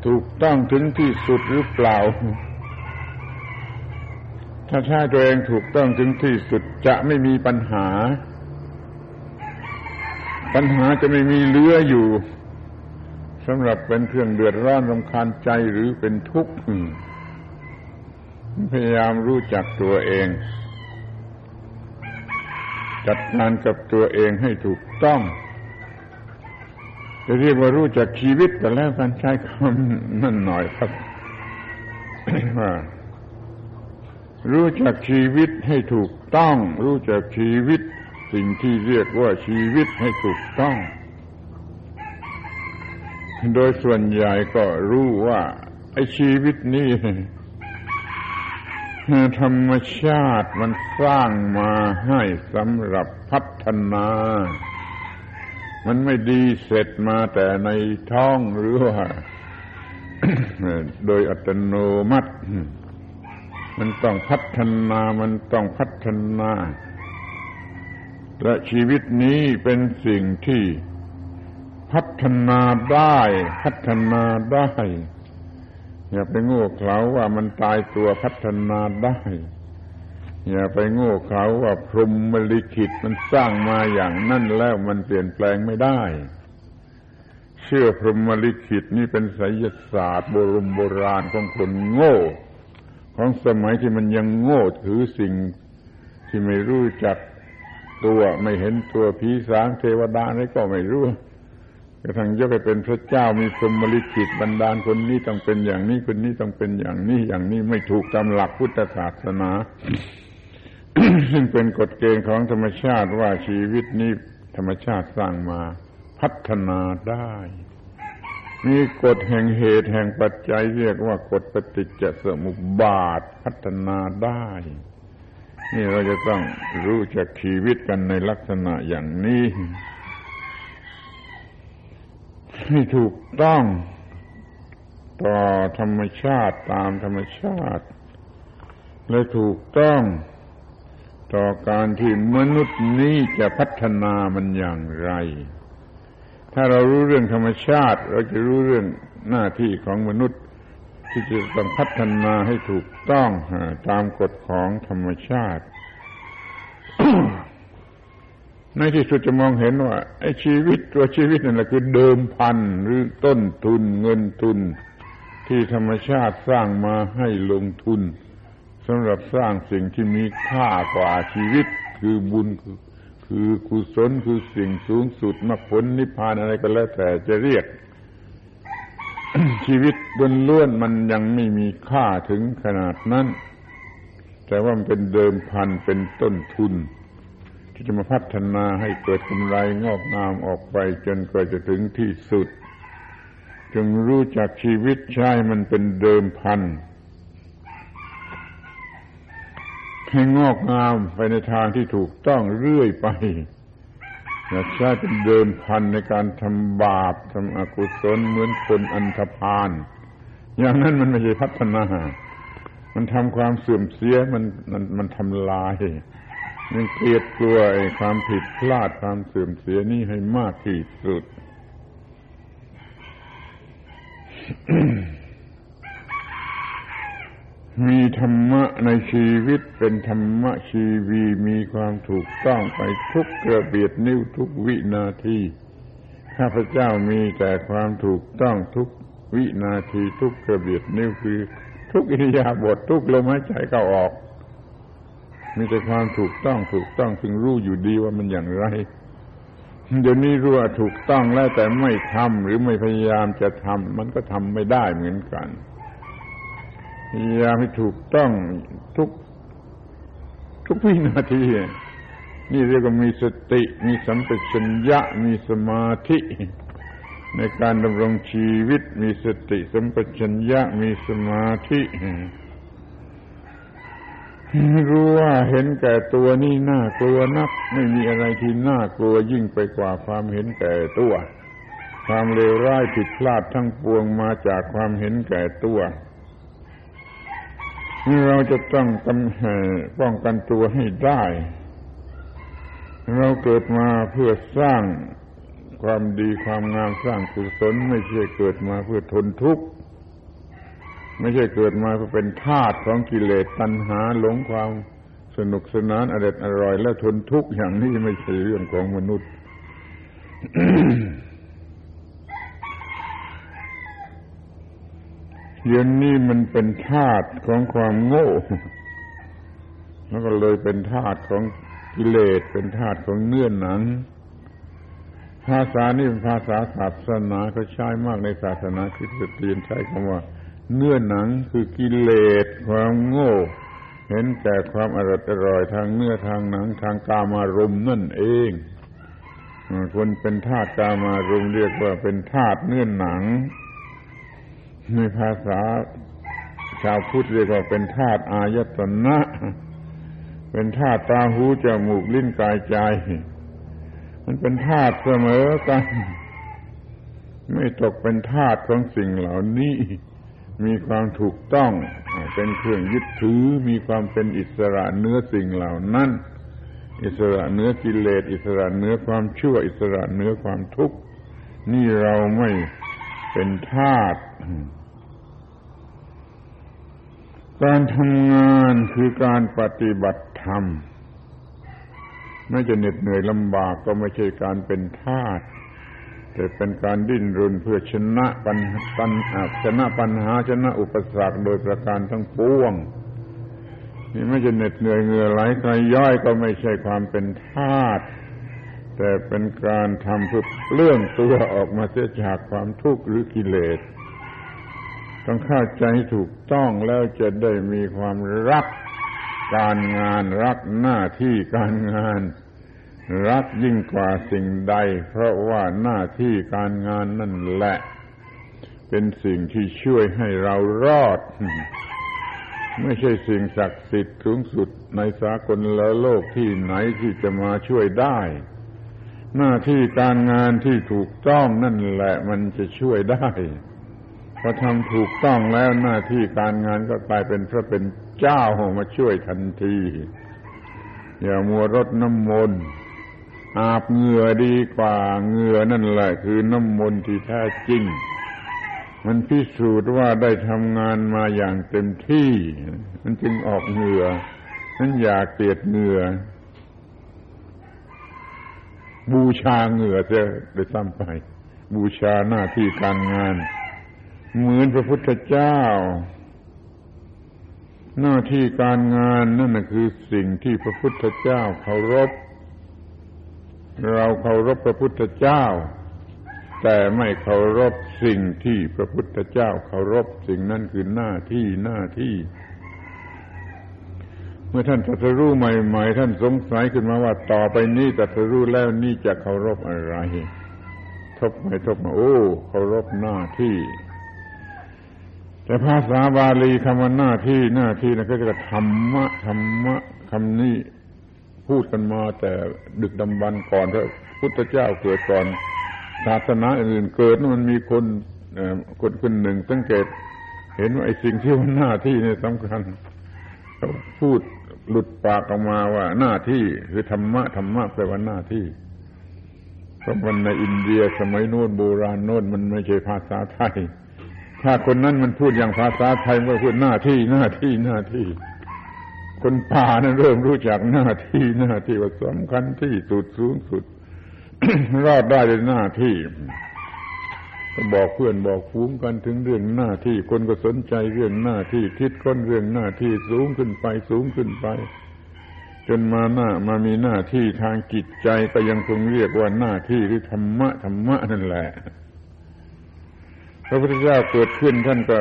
ถูกต้องถึงที่สุดหรือเปล่า ถ้าใช้ตัวเองถูกต้องถึงที่สุดจะไม่มีปัญหา ปัญหาจะไม่มีเลืออยู่สำหรับเป็นเครื่องเดือดร้อนรำคาญใจหรือเป็นทุกข์พยายามรู้จักตัวเอง จัดการกับตัวเองให้ถูกต้อง จะเรียกว่ารู้จักชีวิตกันแล้วการใช้คำนั่นหน่อยครับว่ารู้จักชีวิตให้ถูกต้อง รู้จักชีวิต สิ่งที่เรียกว่าชีวิตให้ถูกต้อง โดยส่วนใหญ่ก็รู้ว่าไอ้ชีวิตนี้ธรรมชาติมันสร้างมาให้สำหรับพัฒนา มันไม่ดีเสร็จมาแต่ในท้องหรือว่าโดยอัตโนมัติ มันต้องพัฒนา มันต้องพัฒนา และชีวิตนี้เป็นสิ่งที่พัฒนาได้ พัฒนาได้ อย่าไปโง่เขลาว่ามันตายตัวพัฒนาได้ อย่าไปโง่เขลาว่าพรหมลิขิตมันสร้างมาอย่างนั่นแล้วมันเปลี่ยนแปลงไม่ได้ เชื่อพรหมลิขิตนี่เป็นไสยศาสตร์โบรมโบราณของคนโง่ ของสมัยที่มันยังโง่ถือสิ่งที่ไม่รู้จัก ตัว ไม่เห็นตัวผีสางเทวดาอะไรก็ไม่รู้กระทั่งยกไปเป็นพระเจ้ามีพรหมลิขิตบันดาลคนนี้ต้องเป็นอย่างนี้คนนี้ต้องเป็นอย่างนี้อย่างนี้ไม่ถูกตามหลักพุทธศาสนาซึ่งเป็นกฎเกณฑ์ของธรรมชาติว่าชีวิตนี้ธรรมชาติสร้างมาพัฒนาได้ มีกฎแห่งเหตุแห่งปัจจัยเรียกว่ากฎปฏิจจสมุปบาทพัฒนาได้ นี่เราจะต้องรู้จักชีวิตกันในลักษณะอย่างนี้ให้ถูกต้องต่อธรรมชาติตามธรรมชาติ และถูกต้องต่อการที่มนุษย์นี้จะพัฒนามันอย่างไร ถ้าเรารู้เรื่องธรรมชาติ เราจะรู้เรื่องหน้าที่ของมนุษย์ ที่จะต้องพัฒนาให้ถูกต้องตามกฎของธรรมชาติ ในที่สุดจะมองเห็นว่าไอ้ชีวิตตัวชีวิตนั่นแหละคือเดิมพันหรือต้นทุนเงินทุน ที่ธรรมชาติสร้างมาให้ลงทุนสำหรับสร้างสิ่งที่มีค่ากว่าชีวิต คือบุญคือคือกุศลคือสิ่งสูงสุดมรรคผลนิพพานอะไรก็แล้วแต่จะเรียก ชีวิตบนล้วนมันยังไม่มีค่าถึงขนาดนั้น แต่ว่ามันเป็นเดิมพันเป็นต้นทุน ที่จะมาพัฒนาให้เกิดกำไรงอกงามออกไปจนกว่าจะถึงที่สุด จงรู้จักชีวิตใช้มันเป็นเดิมพันให้งอกงามไปในทางที่ถูกต้องเรื่อยไป อย่าใช้เป็นเดิมพันในการทำบาปทำอกุศลเหมือนคนอันธพาลอย่างนั้นมันไม่ใช่พัฒนา มันทำความเสื่อมเสียมันมันมันทำลายยังเกลียดกลัวไอ้ความผิดพลาดความเสื่อมเสียนี่ให้มากที่สุด มีธรรมะในชีวิตเป็นธรรมะชีวีมีความถูกต้องไปทุกกระเบียดนิ้วทุกวินาทีข้าพเจ้ามีแต่ความถูกต้องทุกวินาทีทุกกระเบียดนิ้วคือ ทุกอิริยาบถททุกลมหายใจเข้าออก มีแต่ความถูกต้องถูกต้องถึงรู้อยู่ดีว่ามันอย่างไรเดี๋ยวนี้รู้ว่าถูกต้องแล้วแต่ไม่ทำหรือไม่พยายามจะทำมันก็ทำไม่ได้เหมือนกัน พยายามให้ถูกต้องทุก ทุกวินาที นี่เรียกว่ามีสติ มีสัมปชัญญะ มีสมาธิ ในการดำรงชีวิต มีสติ สัมปชัญญะ มีสมาธิรู้ว่าเห็นแก่ตัวนี่น่ากลัวนัก ไม่มีอะไรที่น่ากลัวยิ่งไปกว่าความเห็นแก่ตัว ความเลวร้ายผิดพลาดทั้งปวงมาจากความเห็นแก่ตัว เราจะต้องป้องกันตัวให้ได้ เราเกิดมาเพื่อสร้างความดีความงามสร้างกุศลไม่ใช่เกิดมาเพื่อทนทุกข์ไม่ใช่เกิดมาเพื่อเป็นทาสของกิเลสตัณหาหลงความสนุกสนานอร่อยอร่อย และทนทุกข์อย่างนี้ไม่ใช่เรื่องของมนุษย์ เดี๋ยวนี้มันเป็นธาตุของความโง่ แล้วก็เลยเป็นธาตุของกิเลส เป็นธาตุของเนื้อหนัง ภาษานี่เป็นภาษาศาสนาเขาใช้มากในศาสนาคริสเตียนใช้คำว่า เนื้อหนังคือกิเลสความโง่ เห็นแก่ความอร่อยอร่อยทางเนื้อทางหนังทางกามารมนั่นเองคนเป็นธาตุกามารมเรียกว่าเป็นธาตุเนื้อหนัง ในภาษาชาวพุทธเรียกว่าเป็นธาตุอายตนะ เป็นธาตุตาหูจมูกลิ้นกายใจ มันเป็นธาตุเสมอกัน ไม่ตกเป็นธาตุของสิ่งเหล่านี้ มีความถูกต้อง เป็นเครื่องยึดถือมีความเป็นอิสระเนื้อสิ่งเหล่านั้น อิสระเนื้อกิเลสอิสระเนื้อความชั่ว อิสระเนื้อความทุกข์นี่เราไม่เป็นทาส การทำงานคือการปฏิบัติธรรม ไม่จะเหน็ดเหนื่อยลำบากก็ไม่ใช่การเป็นทาสแต่เป็นการดิ้นรนเพื่อชนะปัญปัญชนะปัญหาชนะอุปสรรคโดยประการทั้งปวง นี่ไม่จะเหน็ดเหนื่อยเหงื่อไหลใครย่อยก็ไม่ใช่ความเป็นทาสแต่เป็นการทำเพื่อเลื่องตัวออกมาเสียจากความทุกข์หรือกิเลส ต้องเข้าใจถูกต้องแล้วจะได้มีความรักการงานรักหน้าที่การงาน รักยิ่งกว่าสิ่งใด เพราะว่าหน้าที่การงานนั่นแหละ เป็นสิ่งที่ช่วยให้เรารอด ไม่ใช่สิ่งศักดิ์สิทธิ์สูงสุดในสากลละโลกที่ไหนที่จะมาช่วยได้ หน้าที่การงานที่ถูกต้องนั่นแหละมันจะช่วยได้ พอทำถูกต้องแล้วหน้าที่การงานก็กลายเป็นพระเป็นเจ้ามาช่วยทันที อย่ามัวรดน้ำมนต์อาบเหงื่อดีกว่าเหงื่อนั่นแหละคือน้ำมนต์ที่แท้จริง มันพิสูจน์ว่าได้ทำงานมาอย่างเต็มที่ มันจึงออกเหงื่อนั้นอยากเกลียดเหงื่อบูชาเหงื่อจะได้ซ้ำไป บูชาหน้าที่การงาน เหมือนพระพุทธเจ้า หน้าที่การงานนั่นคือสิ่งที่พระพุทธเจ้าเคารพ เราเคารพพระพุทธเจ้า แต่ไม่เคารพสิ่งที่พระพุทธเจ้าเคารพสิ่งนั้นคือหน้าที่หน้าที่ เมื่อท่านตรัสรู้ใหม่ๆท่านสงสัยขึ้นมาว่าต่อไปนี้ตรัสรู้แล้วนี่จะเคารพอะไรทบไปทบมาโอ้เคารพหน้าที่ แต่ภาษาบาลีคำว่าหน้าที่หน้าที่นั่นก็จะธรรมะธรรมะคำนี้พูดกันมาแต่ดึกดำบรรก่อนพระพุทธเจ้าเกิดก่อนศาสนาอื่นเกิดมันมีคนคนคนหนึ่งสังเกต เห็นว่าไอ้สิ่งที่ว่าหน้าที่นี่สำคัญพูดหลุดปากออกมาว่าหน้าที่คือธรรมะธรรมะแปลว่าหน้าที่เพราะมันในอินเดียสมัยโน้นโบราณโน้นมันไม่ใช่ภาษาไทย ถ้าคนนั้นมันพูดอย่างภาษาไทยมันพูดหน้าที่หน้าที่หน้าที่ คนป่านั้นเริ่มรู้จักหน้าที่หน้าที่ว่าสำคัญที่สุดสูงสุด รอดได้ในหน้าที่ ก็บอกเพื่อนบอกฟูงกันถึงเรื่องหน้าที่ คนก็สนใจเรื่องหน้าที่ คิดค้นเรื่องหน้าที่สูงขึ้นไปสูงขึ้นไป จนมาหน้ามามีหน้าที่ทางจิตใจก็ยังคงเรียกว่าหน้าที่หรือธรรมะธรรมะนั่นแหละ พระพุทธเจ้าเกิดขึ้นท่านก็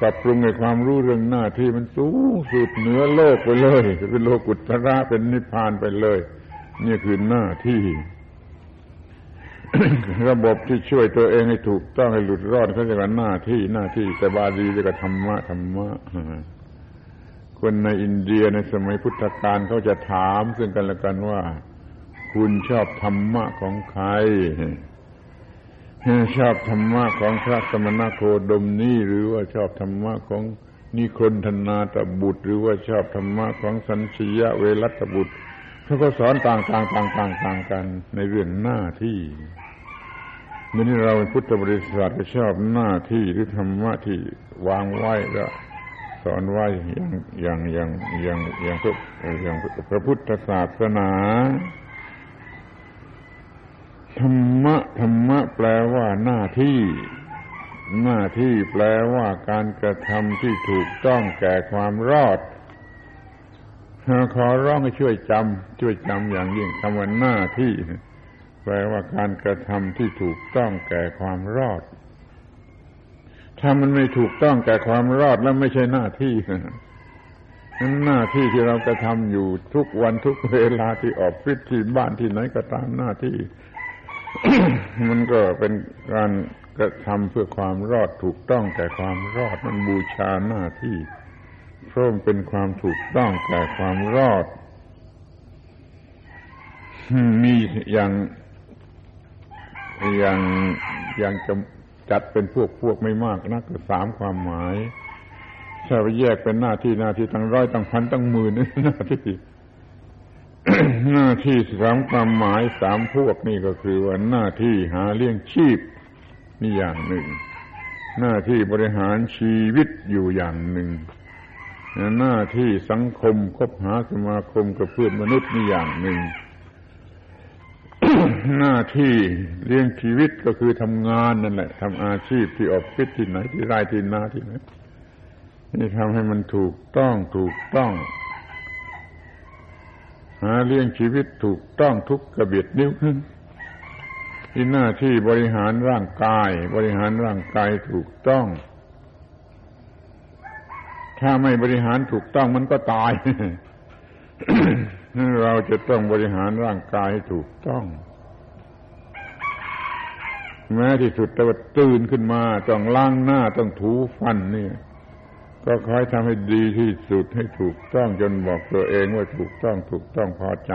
ปรับปรุงในความรู้เรื่องหน้าที่มันสูงสุดเหนือโลกไปเลยเป็นโลกุตระเป็นนิพพานไปเลย นี่คือหน้าที่ ระบบที่ช่วยตัวเองให้ถูกต้องให้หลุดรอดเขาเรียกว่าหน้าที่หน้าที่แต่บาลีเรียกว่าธรรมะธรรมะคนในอินเดียในสมัยพุทธกาลเขาจะถามซึ่งกันและกันว่า คุณชอบธรรมะของใคร ชอบธรรมะของพระสมณโคดมนี้หรือว่าชอบธรรมะของนิคนธนาตบุตร หรือว่าชอบธรรมะของสัญชยะเวรัตบุตรเขาก็สอนต่างๆต่างๆต่างต่างกัน ในเรื่องหน้าที่เมื่อนี้เราพุทธบริษัทก็ชอบหน้าที่หรือธรรมะที่วางไว้ก็สอนไว้อย่างอย่างอย่างอย่างอย่างอย่างพระพุทธศาสนา ธรรมะธรรมะแปลว่าหน้าที่ หน้าที่แปลว่าการกระทำที่ถูกต้องแก่ความรอดขอร้องให้ช่วยจำช่วยจำอย่างยิ่งคำว่าหน้าที่ แปลว่าการกระทำที่ถูกต้องแก่ความรอด ถ้ามันไม่ถูกต้องแก่ความรอดแล้วไม่ใช่หน้าที่นั้นหน้าที่ที่เรากระทำอยู่ทุกวันทุกเวลาที่ออกฟิศที่บ้านที่ไหนก็ตามหน้าที่ มันก็เป็นการกระทำเพื่อความรอดถูกต้องแก่ความรอดมันบูชาหน้าที่เพราะมันเป็นความถูกต้องแก่ความรอด มีอย่างอย่างอย่างจะจัดเป็นพวกพวกไม่มากนะักสามความหมายถ้าไปแยกเป็นหน้าที่หน้าที่ตั้งร้อยตั้งพันตั้งหมื่นหน้าที่ หน้าที่สามความหมายสามพวกนี่ก็คือว่าหน้าที่หาเลี้ยงชีพนี่อย่างหนึ่ง หน้าที่บริหารชีวิตอยู่อย่างหนึ่ง หน้าที่สังคมคบหาสมาคมกับเพื่อนมนุษย์นี่อย่างหนึ่ง หน้าที่เลี้ยงชีวิตก็คือทำงานนั่นแหละทำอาชีพที่ออฟฟิศที่ไหนที่ไร่ที่นาที่ไหนนี่ทำให้มันถูกต้องถูกต้อง หาเลี้ยงชีวิตถูกต้องทุกกระเบียดนิ้วที่หน้าที่บริหารร่างกาย บริหารร่างกายถูกต้อง ถ้าไม่บริหารถูกต้องมันก็ตายเราจะต้องบริหารร่างกายให้ถูกต้อง แม้ที่สุดแต่ว่าตื่นขึ้นมา ต้องล้างหน้าต้องถูฟันเนี่ย ก็คอยทำให้ดีที่สุดให้ถูกต้องจนบอกตัวเองว่าถูกต้องถูกต้องพอใจ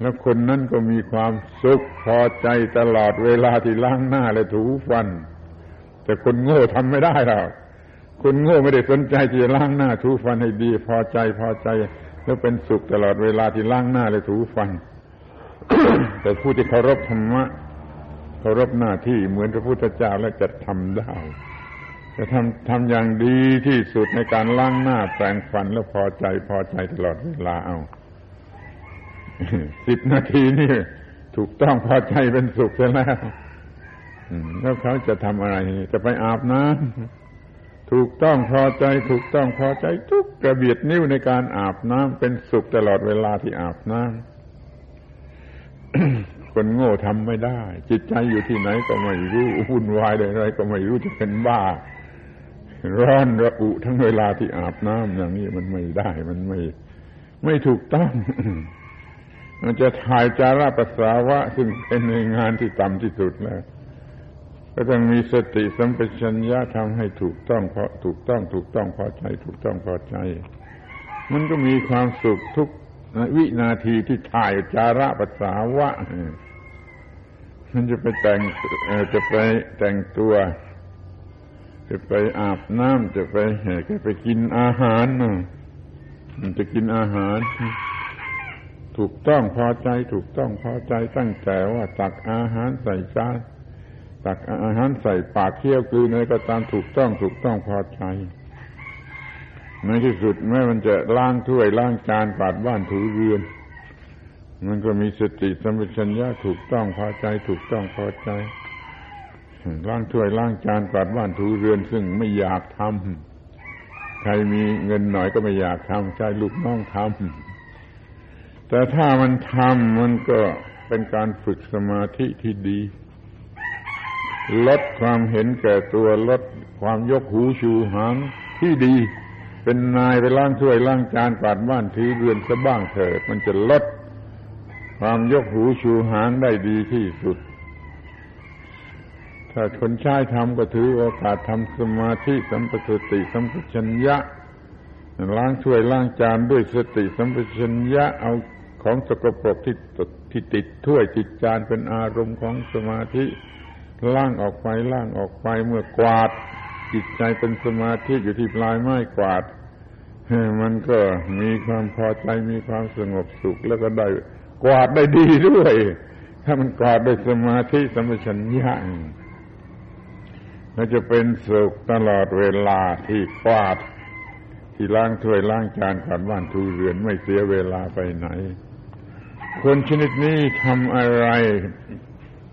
แล้วคนนั้นก็มีความสุขพอใจตลอดเวลาที่ล้างหน้าและถูฟัน แต่คนโง่ทำไม่ได้หรอกคนโง่ไม่ได้สนใจที่จะล้างหน้าถูฟันให้ดี พอใจพอใจ แล้วเป็นสุขตลอดเวลาที่ล้างหน้าและถูฟัน แต่ผู้ที่เคารพธรรมะเคารพหน้าที่เหมือนพระพุทธเจ้าแล้วจะทำได้ จะทำทำอย่างดีที่สุดในการล้างหน้าแปรงฟันแล้วพอใจพอใจตลอดเวลาเอาสิบนาทีนี่ถูกต้องพอใจเป็นสุขแล้วแล้วเขาจะทำอะไร จะไปอาบน้ำถูกต้องพอใจ ถูกต้องพอใจ ทุกกระเบียดนิ้วในการอาบน้ำเป็นสุขตลอดเวลาที่อาบน้ำคนโง่ทำไม่ได้ จิตใจอยู่ที่ไหนก็ไม่รู้วุ่นวายอะไรก็ไม่รู้จะเป็นบ้า ร้อนระอุทั้งเวลาที่อาบน้ำอย่างนี้มันไม่ได้มันไม่ ไม่ถูกต้อง มันจะถ่ายจาระปัสสาวะ ซึ่งเป็นในงานที่ต่ำที่สุดแล้วก็ต้องมีสติสัมปชัญญะทำให้ถูกต้องเพราะถูกต้องถูกต้องพอใจ ถูกต้องพอใจ มันก็มีความสุขทุกวินาทีที่ถ่ายจาระปัสสาวะมันจะไปแต่งจะไปแต่งตัว จะไปอาบน้ำจะไปจะไปกินอาหารมันจะกินอาหาร ถูกต้องพอใจถูกต้องพอใจตั้งแต่ว่าตักอาหารใส่จานตักอาหารใส่ปากเคี้ยวกลืนอะไรก็ตามถูกต้องถูกต้องพอใจในที่สุดแม้มันจะล้างถ้วยล้างจานกวาดบ้านถูเรือน มันก็มีสติสัมปชัญญะถูกต้องพอใจ ถูกต้องพอใจ ล้างถ้วยล้างจานกวาดบ้านถูเรือนซึ่งไม่อยากทำใครมีเงินหน่อยก็ไม่อยากทำใช้ลูกน้องทำแต่ถ้ามันทำมันก็เป็นการฝึกสมาธิที่ดี ลดความเห็นแก่ตัวลดความยกหูชูหางที่ดี เป็นนายไปล้างถ้วยล้างจานกวาดบ้านถือเรือนซะบ้างเถิดมันจะลดความยกหูชูหางได้ดีที่สุด ถ้าคนใช้ทำก็ถือโอกาสทำสมาธิสัมปติสัมปชัญญะล้างถ้วยล้างจานด้วยสติสัมปชัญญะเอาของสกปรกที่ที่ติดถ้วยติดจานเป็นอารมณ์ของสมาธิล้างออกไปล้างออกไปเมื่อกวาด จิตใจเป็นสมาธิอยู่ที่ปลายไม้กวาดมันก็มีความพอใจมีความสงบสุขแล้วก็ได้กวาดได้ดีด้วย ถ้ามันกวาดด้สมาธิสัมปชัญญะ และจะเป็นสุขตลอดเวลาที่กวาด ที่ล้างถ้วยล้างจานขวาดบ้านทูเรือนไม่เสียเวลาไปไหน คนชนิดนี้ทำอะไร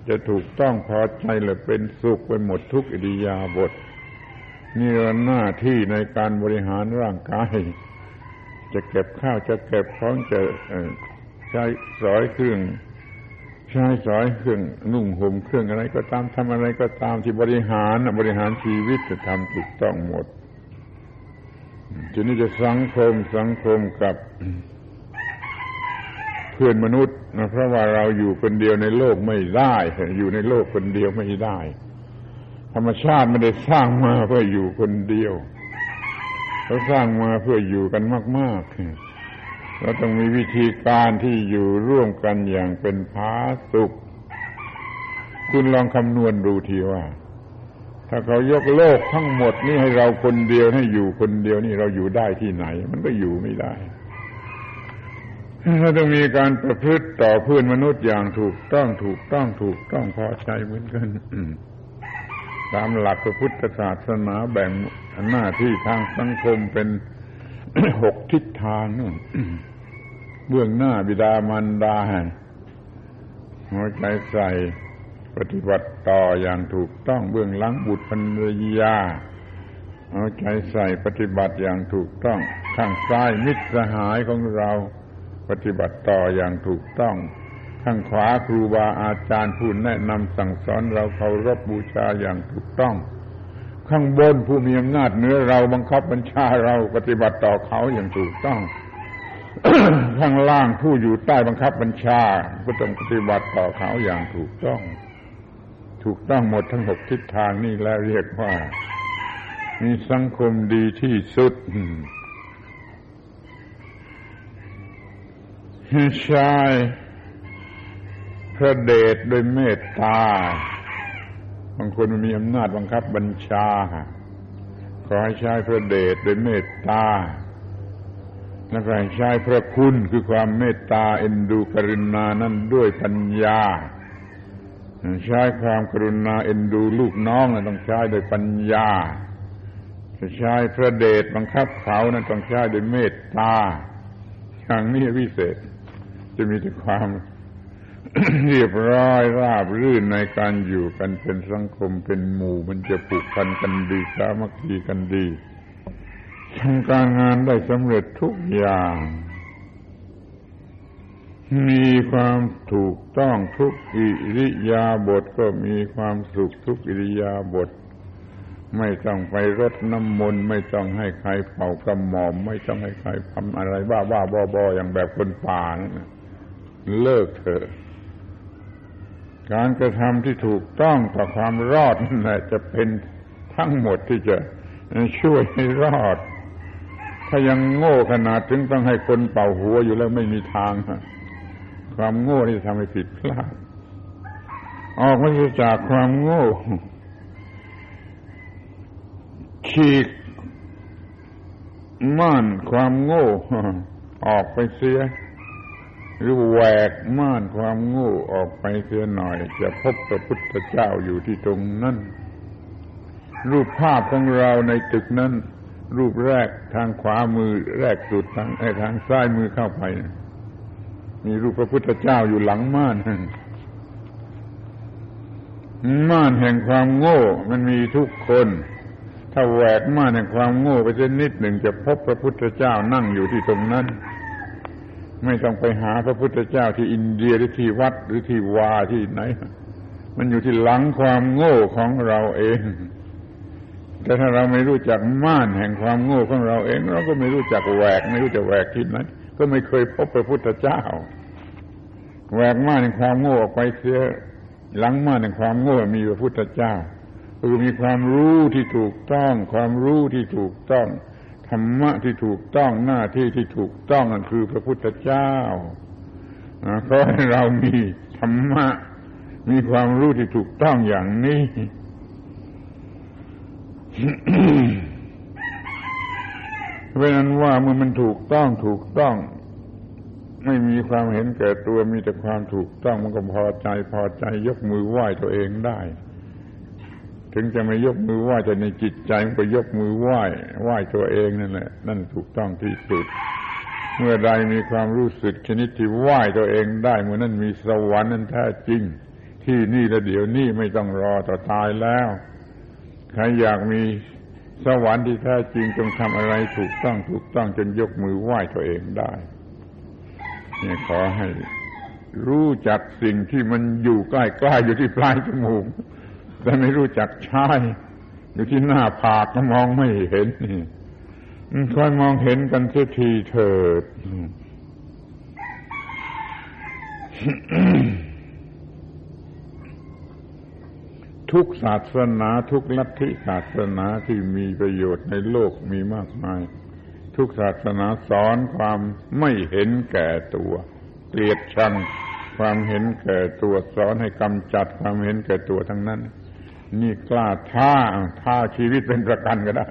จะถูกต้องพอใจและเป็นสุขไปหมดทุกอิริยาบถนี่หน้าที่ในการบริหารร่างกาย จะเก็บข้าวจะเก็บของจะใช้สอยเครื่อง ใช้สอยเครื่องนุ่งห่มเครื่องอะไรก็ตามทำอะไรก็ตามที่บริหารบริหารชีวิตจะทำถูกต้องหมดทีนี้จะสังคมสังคมกับเพื่อนมนุษย์นะเพราะว่าเราอยู่คนเดียวในโลกไม่ได้ อยู่ในโลกคนเดียวไม่ได้ ธรรมชาติไม่ได้สร้างมาเพื่ออยู่คนเดียวเขาสร้างมาเพื่ออยู่กันมาก ๆ เราต้องมีวิธีการที่อยู่ร่วมกันอย่างเป็นพาสุข คุณลองคำนวณดูทีว่า ถ้าเขายกโลกทั้งหมดนี่ให้เราคนเดียวให้อยู่คนเดียวนี่เราอยู่ได้ที่ไหน มันก็อยู่ไม่ได้เราต้องมีการประพฤติต่อเพื่อนมนุษย์อย่างถูกต้องถูกต้องถูกต้องพอใจเหมือนกันตามหลักพระพุทธศาสนาแบ่งหน้าที่ทางสังคมเป็น หกทิศทางนู่นเบื้องหน้าบิดามารดาหัวใจใส่ปฏิบัติต่ออย่างถูกต้องเบื้องหลังบุตรภรรยาเอาใจใส่ปฏิบัติอย่างถูกต้อง ข้างซ้ายมิตรสหายของเราปฏิบัติต่ออย่างถูกต้อง ข้างขวาครูบาอาจารย์ผู้แนะนำสั่งสอนเราเคารพบูชาอย่างถูกต้อง ข้างบนผู้มีอำนาจเหนือเราบังคับบัญชาเราปฏิบัติต่อเขาอย่างถูกต้อง ข้างล่างผู้อยู่ใต้บังคับบัญชา ก็ต้องปฏิบัติต่อเขาอย่างถูกต้อง ถูกต้องหมดทั้งหกทิศทางนี่แล้วเรียกว่า มีสังคมดีที่สุดใช้พระเดชโดยเมตตา บางคนมีอำนาจบังคับบัญชา ขอให้ใช้พระเดชโดยเมตตา และก็ให้ใช้พระคุณคือความเมตตาเอ็นดูกรุณานั้นด้วยปัญญา ใช้ความกรุณาเอ็นดูลูกน้องต้องใช้โดยปัญญาจะใช้พระเดชบังคับเขานั้นต้องใช้โดยเมตตาอย่างนี้วิเศษ จะมีแต่ความ เรียบร้อยราบรื่นในการอยู่กันเป็นสังคมเป็นหมู่ มันจะผูกพันกันดีสามัคคีกันดีทำการงานได้สำเร็จทุกอย่าง มีความถูกต้องทุกอิริยาบถก็มีความสุขทุกอิริยาบถไม่ต้องไปรดน้ำมนต์ไม่ต้องให้ใครเป่ากระหม่อม ไม่ต้องให้ใครทำอะไรบ้าบ้าบอบออย่างแบบคนป่านั่นเลิกเถอะ การกระทำที่ถูกต้องต่อความรอดนั่นแหละจะเป็นทั้งหมดที่จะช่วยให้รอด ถ้ายังโง่ขนาดถึงต้องให้คนเป่าหัวอยู่แล้วไม่มีทาง ความโง่ที่ทำให้ผิดพลาด ออกมาจากความโง่ฉีกม่านความโง่ออกไปเสีย หรือแหวกม่านความโง่ออกไปเสียหน่อย จะพบพระพุทธเจ้าอยู่ที่ตรงนั้นรูปภาพของเราในตึกนั้น รูปแรกทางขวามือแรกสุดทางทางซ้ายมือเข้าไป มีรูปพระพุทธเจ้าอยู่หลังม่านม่านแห่งความโง่ มันมีทุกคน ถ้าแหวกม่านแห่งความโง่ไปเส้นนิดหนึ่งจะพบพระพุทธเจ้านั่งอยู่ที่ตรงนั้น ไม่ต้องไปหาพระพุทธเจ้าที่อินเดียหรือที่วัดหรือที่วาที่ไหน มันอยู่ที่หลังความโง่ของเราเอง แต่ถ้าเราไม่รู้จักม่านแห่งความโง่ของเราเอง เราก็ไม่รู้จักแหวก ไม่รู้จะแหวกที่ไหนก็ไม่เคยพบพระพุทธเจ้าแหวกม่านแห่งความโง่ออกไปเสียหลังม่านแห่งความโง่มีพระพุทธเจ้าคือมีความรู้ที่ถูกต้อง ความรู้ที่ถูกต้อง ธรรมะที่ถูกต้องหน้าที่ที่ถูกต้องนั่นคือพระพุทธเจ้าขอให้เรามีธรรมะ มีความรู้ที่ถูกต้องอย่างนี้เพราะนั้นว่าเมื่อมันถูกต้องถูกต้อง ไม่มีความเห็นแก่ตัวมีแต่ความถูกต้องมันก็พอใจพอใจยกมือไหว้ตัวเองได้ ถึงจะไม่ยกมือไหว้แต่ในจิตใจมันก็ยกมือไหว้ไหว้ตัวเองนั่นแหละ นั่นถูกต้องที่สุด เมื่อใดมีความรู้สึกชนิดที่ไหว้ตัวเองได้เมื่อนั้นมีสวรรค์นั้นแท้จริง ที่นี่และเดี๋ยวนี้ไม่ต้องรอต่อตายแล้วใครอยากมีสวรรค์ที่แท้จริงจงทำอะไรถูกต้องถูกต้องจนยกมือไหว้ตัวเองได้นี่ขอให้รู้จักสิ่งที่มันอยู่ใกล้ๆอยู่ที่ปลายจมูก แต่ไม่รู้จักใช้อยู่ที่หน้าผากก็มองไม่เห็นนี่ค่อยมองเห็นกันเสียทีเถิดทุกศาสนาทุกลัทธิศาสนาที่มีประโยชน์ในโลกมีมากมาย ทุกศาสนาสอนความไม่เห็นแก่ตัว เกลียดชังความเห็นแก่ตัวสอนให้กำจัดความเห็นแก่ตัวทั้งนั้น นี่กล้าท้าท้าชีวิตเป็นประกันก็ได้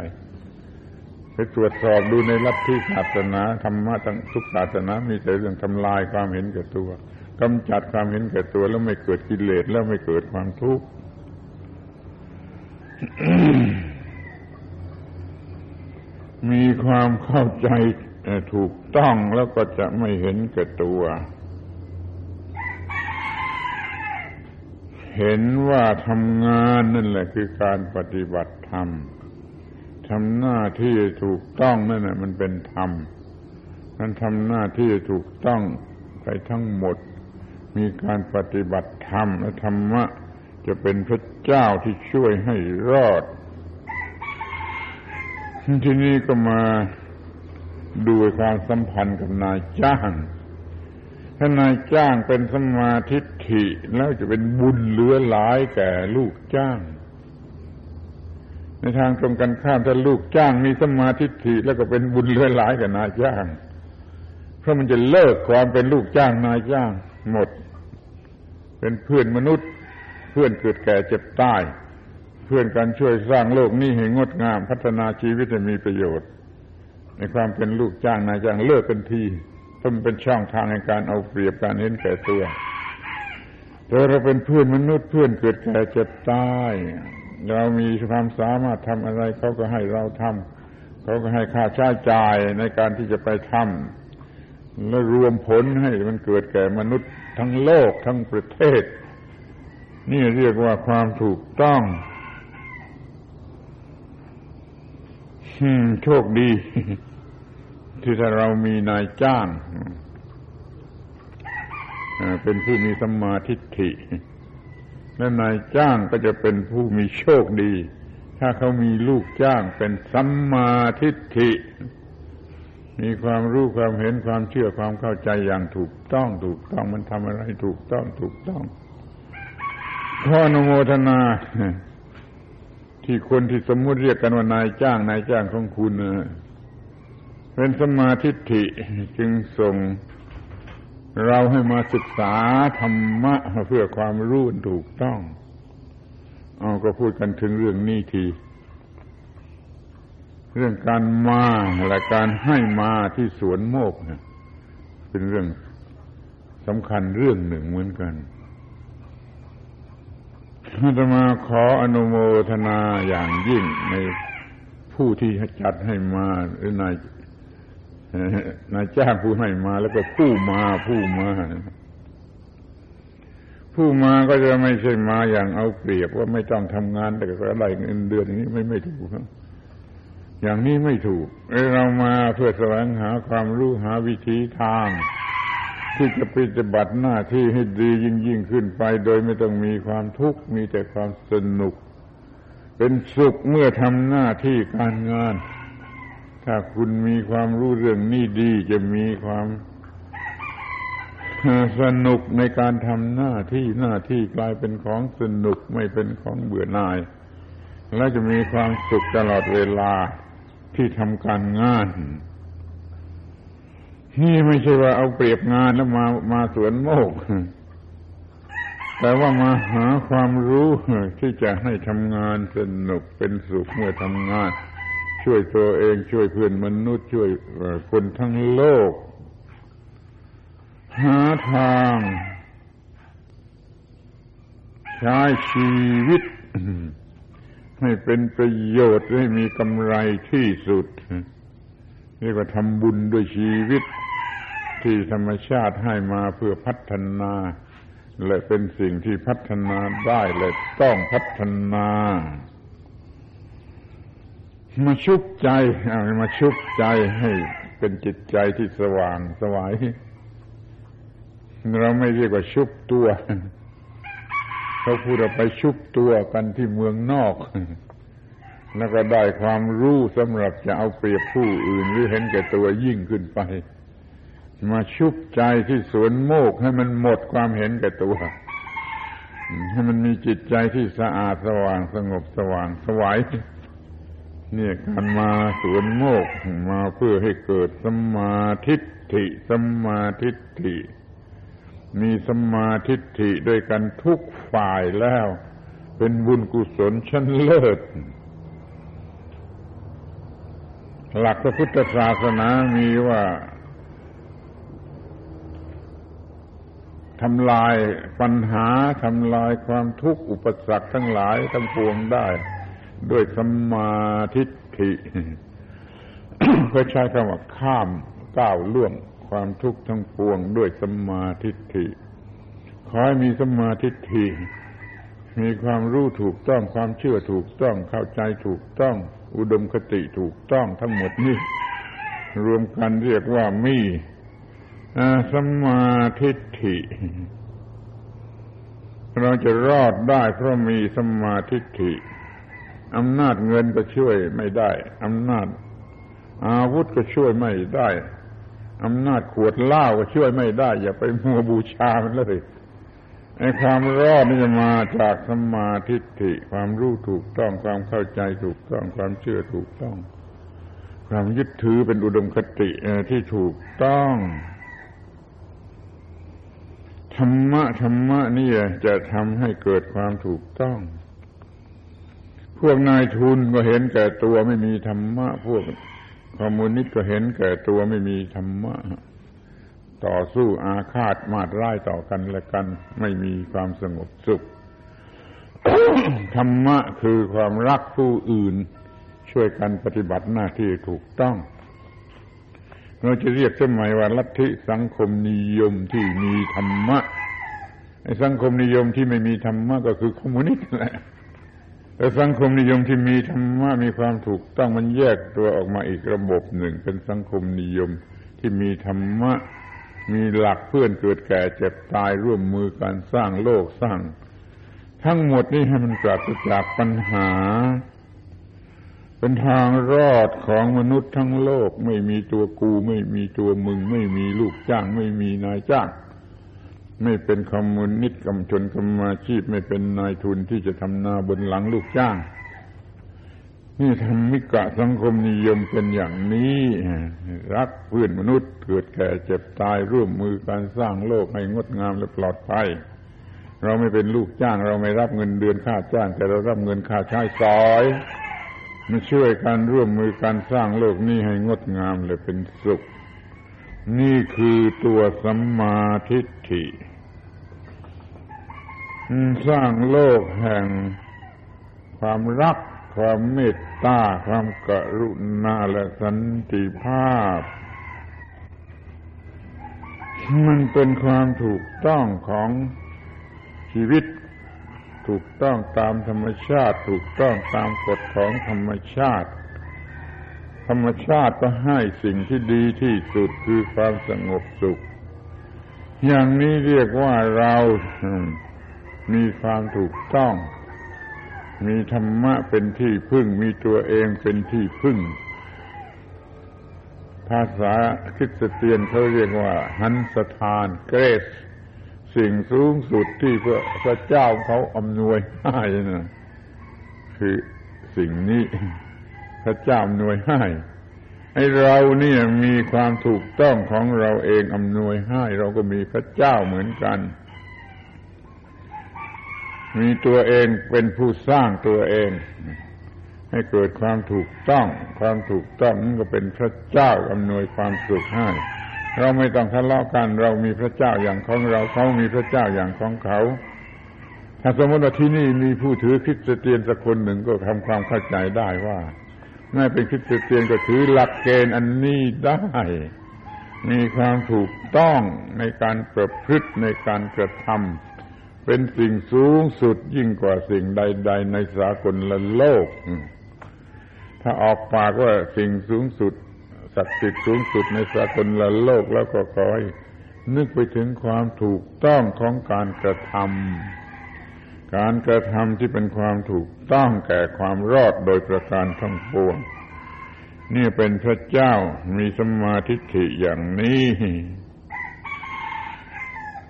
ไปตรวจสอบดูในลัทธิศาสนาธรรมะทั้งทุกศาสนามีแต่เรื่องทำลายความเห็นแก่ตัวกำจัดความเห็นแก่ตัวแล้วไม่เกิดกิเลสแล้วไม่เกิดความทุกข์มีความเข้าใจถูกต้องแล้วก็จะไม่เห็นแก่ตัว เห็นว่าทำงานนั่นแหละคือการปฏิบัติธรรมทำหน้าที่ถูกต้องนั่นแหละมันเป็นธรรมนั้นทำหน้าที่ถูกต้องไปทั้งหมด มีการปฏิบัติธรรมและธรรมะจะเป็นพระเจ้าที่ช่วยให้รอด ที่นี้ก็มาดูความสัมพันธ์กับนายจ้าง ถ้านายจ้างเป็นสมาธิฐิแล้วจะเป็นบุญเหลือหลายแก่ลูกจ้าง ในทางตรงกันข้ามถ้าลูกจ้างมีสมาธิฐิแล้วก็เป็นบุญเหลือหลายแก่นายจ้าง เพราะมันจะเลิกความเป็นลูกจ้างนายจ้าง หมด เป็นเพื่อนมนุษย์ เพื่อนเกิดแก่เจ็บตายเพื่อนกันช่วยสร้างโลกนี้ให้งดงาม พัฒนาชีวิตให้มีประโยชน์ ในความเป็นลูกจ้างนายจ้างเลิกกันที เพราะมันเป็นช่องทางในการเอาเปรียบการเห็นแก่ตัว แต่เราเป็นเพื่อนมนุษย์เพื่อนเกิดแก่เจ็บตายเรามีความสามารถทำอะไรเขาก็ให้เราทำเขาก็ให้ค่าใช้จ่ายในการที่จะไปทำแล้วรวมผลให้มันเกิดแก่มนุษย์ทั้งโลกทั้งประเทศ นี่เรียกว่าความถูกต้องโชคดี ที่ถ้าเรามีนายจ้างเป็นผู้มีสัมมาทิฏฐิและนายจ้างก็จะเป็นผู้มีโชคดี ถ้าเขามีลูกจ้างเป็นสัมมาทิฏฐิ มีความรู้ความเห็นความเชื่อความเข้าใจอย่างถูกต้องถูกต้องมันทำอะไรถูกต้องถูกต้องข้ออนโมทนา ที่คนที่สมมุติเรียกกันว่านายจ้างนายจ้างของคุณ เป็นสมาธิิจึงส่งเราให้มาศึกษาธรรมะเพื่อความรู้ถูกต้อง เอาก็พูดกันถึงเรื่องนี้ที เรื่องการมาและการให้มาที่สวนโมกเป็นเรื่องสำคัญเรื่องหนึ่งเหมือนกันอาตมาขออนุโมทนาอย่างยิ่งในผู้ที่จัดให้มาหรือนาย นายจ้างผู้ให้มาแล้วก็ผู้มาผู้มา ผู้มาก็จะไม่ใช่มาอย่างเอาเปรียบว่าไม่ต้องทำงานแต่ก็ได้เงินเดือนอย่างนี้ไม่ไม่ถูกอย่างนี้ไม่ถูกเรามาเพื่อแสวงหาความรู้หาวิธีทางที่จะปฏิบัติหน้าที่ให้ดียิ่งยิ่งขึ้นไป โดยไม่ต้องมีความทุกข์มีแต่ความสนุก เป็นสุขเมื่อทำหน้าที่การงาน ถ้าคุณมีความรู้เรื่องนี้ดีจะมีความสนุกในการทำหน้าที่หน้าที่กลายเป็นของสนุกไม่เป็นของเบื่อหน่าย และจะมีความสุขตลอดเวลาที่ทำการงาน นี่ไม่ใช่ว่าเอาเปรียบงานแล้วมามาสวนโมก แต่ว่ามาหาความรู้ที่จะให้ทำงานสนุกเป็นสุขเมื่อทำงาน ช่วยตัวเองช่วยเพื่อนมนุษย์ช่วยคนทั้งโลก หาทาง ใช้ชีวิต ให้เป็นประโยชน์ให้มีกำไรที่สุดเรียกว่าทำบุญด้วยชีวิต ที่ธรรมชาติให้มาเพื่อพัฒนา และเป็นสิ่งที่พัฒนาได้และต้องพัฒนา มาชุบใจมาชุบใจให้เป็นจิตใจที่สว่างสวายเราไม่เรียกว่าชุบตัวเขาพูดเราไปชุบตัวกันที่เมืองนอก แล้วก็ได้ความรู้สำหรับจะเอาเปรียบผู้อื่นหรือเห็นแก่ตัวยิ่งขึ้นไป มาชุบใจที่สวนโมกให้มันหมดความเห็นแก่ตัวให้มันมีจิตใจที่สะอาดสว่างสงบสว่างสวาย เนี่ยการมาสวนโมกมาเพื่อให้เกิดสมาธิิสมาธิิมีสมาธิิด้วยกันทุกฝ่ายแล้ว เป็นบุญกุศลชั้นเลิศ หลักพระพุทธศาสนามีว่าทำลายปัญหาทำลายความทุกข์อุปสรรคทั้งหลายทั้งปวงได้ ด้วยสมาธิฐิเขาใช้คำว่าข้ามก้าวล่วงความทุกข์ทั้งปวงด้วยสมาธิฏฐิขอให้มีสมาธิฐิมีความรู้ถูกต้องความเชื่อถูกต้องเข้าใจถูกต้อง อุดมคติถูกต้องทั้งหมดนี้รวมกันเรียกว่ามีสมาธิฐิเราจะรอดได้เพราะมีสมาธิฐิ อำนาจเงินก็ช่วยไม่ได้อำนาจ อาวุธก็ช่วยไม่ได้อำนาจขวดเหล้าก็ช่วยไม่ได้ อย่าไปมัวบูชามันเลยไอ้ความรอดนี่จะมาจากสมาธิฐิความรู้ถูกต้องความเข้าใจถูกต้องความเชื่อถูกต้อง ความยึดถือเป็นอุดมคติที่ถูกต้องธรรมะธรรมะนี่จะทำให้เกิดความถูกต้อง วกนายทุนก็เห็นแก่ตัวไม่มีธรรมะ พวกคอมมิวนิสต์ก็เห็นแก่ตัวไม่มีธรรมะ ต่อสู้อาฆาตมาดร้ายต่อกันและกัน ไม่มีความสงบสุข ธรรมะคือความรักผู้อื่น ช่วยกันปฏิบัติหน้าที่ถูกต้องเราจะเรียกสมัยว่าลัทธิสังคมนิยมที่มีธรรมะไอ้สังคมนิยมที่ไม่มีธรรมะก็คือคอมมิวนิสต์แหละ สังคมนิยมที่มีธรรมะมีความถูกต้องมันแยกตัวออกมาอีกระบบหนึ่ง เป็นสังคมนิยมที่มีธรรมะมีหลักเพื่อนเกิดแก่เจ็บตายร่วมมือการสร้างโลกสร้าง ทั้งหมดนี้ให้มันปราศจากปัญหา เป็นทางรอดของมนุษย์ทั้งโลก ไม่มีตัวกู ไม่มีตัวมึง ไม่มีลูกจ้าง ไม่มีนายจ้าง ไม่เป็นคอมมิวนิสต์กำชนกรรมาชีพไม่เป็นนายทุนที่จะทำนาบนหลังลูกจ้าง นี่ทำมิกะสังคมนิยมเป็นอย่างนี้ รักเพื่อนมนุษย์เกิดแก่เจ็บตายร่วมมือการสร้างโลกให้งดงามและปลอดภัยเราไม่เป็นลูกจ้าง เราไม่รับเงินเดือนค่าจ้าง แต่เรารับเงินค่าใช้สอยมาช่วยกันร่วมมือการสร้างโลกนี้ให้งดงามและเป็นสุข นี่คือตัวสัมมาทิฏฐิ สร้างโลกแห่งความรัก ความเมตตา ความกรุณาและสันติภาพ มันเป็นความถูกต้องของชีวิต ถูกต้องตามธรรมชาติ ถูกต้องตามกฎของธรรมชาติ ธรรมชาติก็ให้สิ่งที่ดีที่สุดคือความสงบสุข อย่างนี้เรียกว่าเรามีความถูกต้อง มีธรรมะเป็นที่พึ่ง มีตัวเองเป็นที่พึ่ง ภาษาคริสเตียนเขาเรียกว่า หันสถานเกรส สิ่งสูงสุดที่พระพระเจ้าเขาอำนวยให้นะคือสิ่งนี้ พระเจ้าอำนวยให้ให้เราเนี่ยมีความถูกต้องของเราเองอำนวยให้ เราก็มีพระเจ้าเหมือนกัน มีตัวเองเป็นผู้สร้างตัวเอง ให้เกิดความถูกต้อง ความถูกต้องนั่นก็เป็นพระเจ้าอำนวยความสุขให้ เราไม่ต้องทะเลาะกัน เรามีพระเจ้าอย่างของเราเขามีพระเจ้าอย่างของเขาถ้าสมมติว่าที่นี่มีผู้ถือคริสเตียนสักคนหนึ่งก็ทำความเข้าใจได้ว่า ไม่เป็นคริสเตียนก็ถือหลักเกณฑ์อันนี้ได้ มีความถูกต้องในการประพฤติในการกระทำเป็นสิ่งสูงสุดยิ่งกว่าสิ่งใด ๆ ในสากลละโลก ถ้าออกปากว่าสิ่งสูงสุดศักดิ์สิทธิ์สูงสุดในสากลละโลกแล้วก็ขอให้นึกไปถึงความถูกต้องของการกระทำ การกระทำที่เป็นความถูกต้องแก่ความรอดโดยประการทั้งปวง นี่เป็นพระเจ้ามีสมาธิิอย่างนี้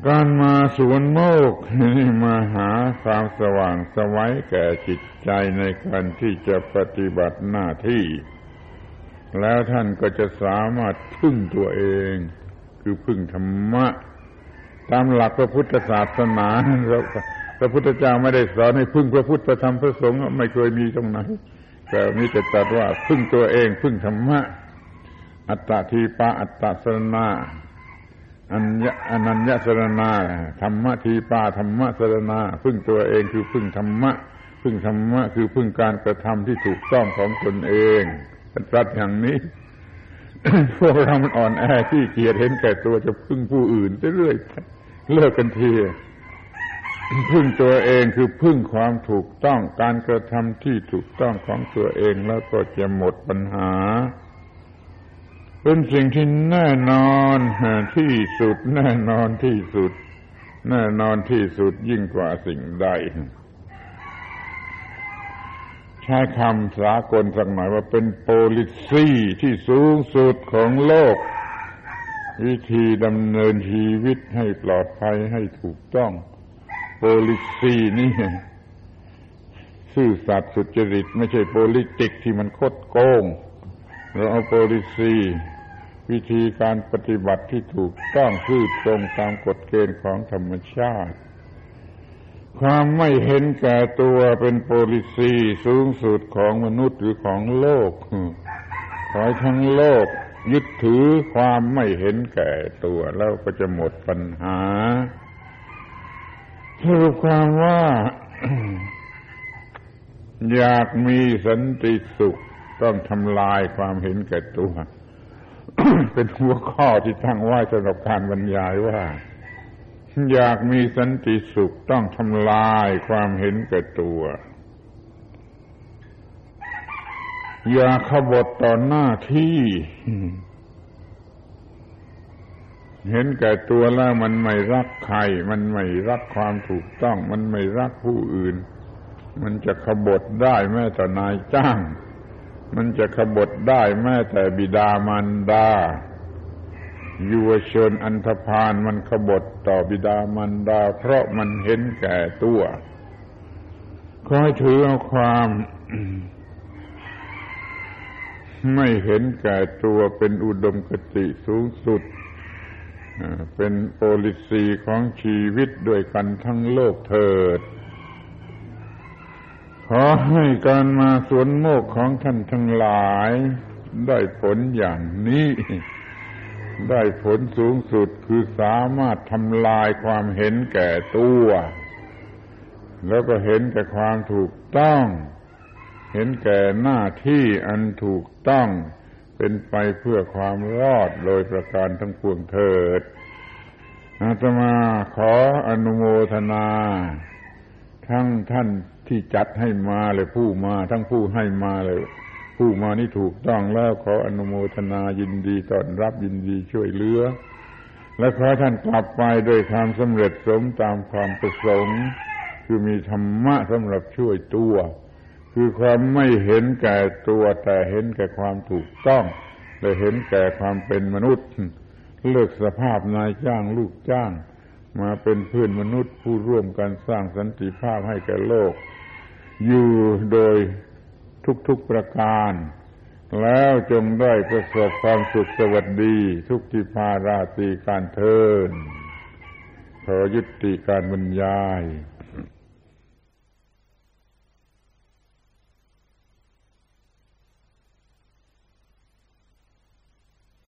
การมาสวนโมกนี่มาหาความสว่างสวัยแก่จิตใจในการที่จะปฏิบัติหน้าที่ แล้วท่านก็จะสามารถพึ่งตัวเอง คือพึ่งธรรมะ ตามหลักพระพุทธศาสนาเรา พระพุทธเจ้าไม่ได้สอนให้พึ่งพระพุทธพระธรรมพระสงฆ์ไม่เคยมีตรงไหนแต่มีแต่ตรัสว่าพึ่งตัวเองพึ่งธรรมะ อัตตทีปาอัตตสรณาอัญญอนัญญสรณาธรรมะทีปาธรรมะสรณาพึ่งตัวเองคือพึ่งธรรมะ พึ่งธรรมะคือพึ่งการกระทำที่ถูกต้องของตนเองตรัสอย่างนี้ พวกเรามันอ่อนแอที่เกียจเห็นแก่ตัวจะพึ่งผู้อื่นเรื่อยเลิกกันที พึ่งตัวเองคือพึ่งความถูกต้องการกระทำที่ถูกต้องของตัวเองแล้วก็จะหมดปัญหา เป็นสิ่งที่แน่นอนที่สุด แน่นอนที่สุด แน่นอนที่สุดยิ่งกว่าสิ่งใดใช้คำสากลสักหน่อยว่าเป็นโพลิซีที่สูงสุดของโลก วิธีดำเนินชีวิตให้ปลอดภัยให้ถูกต้อง ลิซีนี่ซื่อสัตย์สุจริต ไม่ใช่โพลิติกที่มันคดโกง เราเอาโพลิซีวิธีการปฏิบัติที่ถูกต้องซื่อตรงตามกฎเกณฑ์ของธรรมชาติ ความไม่เห็นแก่ตัวเป็นโพลิซีสูงสุดของมนุษย์หรือของโลกขอให้ทั้งโลกยึดถือความไม่เห็นแก่ตัวแล้วก็จะหมดปัญหา สรุปความว่า อยากมีสันติสุขต้องทำลายความเห็นแก่ตัว เป็นหัวข้อที่ตั้งไว้สำหรับการบรรยายว่า อยากมีสันติสุขต้องทำลายความเห็นแก่ตัว อย่าขบฏต่อหน้าที่ เห็นแก่ตัวแล้วมันไม่รักใคร มันไม่รักความถูกต้อง มันไม่รักผู้อื่น มันจะขบฏได้แม้แต่นายจ้าง มันจะขบฏได้แม้แต่บิดามารดายุวชนอันธพาลมันขบฏต่อบิดามันดา เพราะมันเห็นแก่ตัวคอยถือเอาความไม่เห็นแก่ตัวเป็นอุดมคติสูงสุด เป็นโพลิซีของชีวิตด้วยกันทั้งโลกเถิด ขอให้การมาสวนโมกของท่านทั้งหลาย ได้ผลอย่างนี้ ได้ผลสูงสุดคือสามารถทำลายความเห็นแก่ตัว แล้วก็เห็นแก่ความถูกต้อง เห็นแก่หน้าที่อันถูกต้อง เป็นไปเพื่อความรอดโดยประการทั้งปวงเถิดอาตมาขออนุโมทนา ทั้งท่านที่จัดให้มาเลยผู้มา ทั้งผู้ให้มาเลย ผู้มานี่ถูกต้องแล้วขออนุโมทนายินดีต้อนรับยินดีช่วยเหลือ และขอท่านกลับไปโดยความสำเร็จสมตามความประสงค์ คือมีธรรมะสำหรับช่วยตัว คือความไม่เห็นแก่ตัวแต่เห็นแก่ความถูกต้องและเห็นแก่ความเป็นมนุษย์ เลือกสภาพนายจ้างลูกจ้าง มาเป็นเพื่อนมนุษย์ผู้ร่วมกันสร้างสันติภาพให้แก่โลก อยู่โดยทุกๆประการ แล้วจงได้ประสบความสุขสวัสดี ทุกทิพาราตีการเทินขอยุติการบรรยาย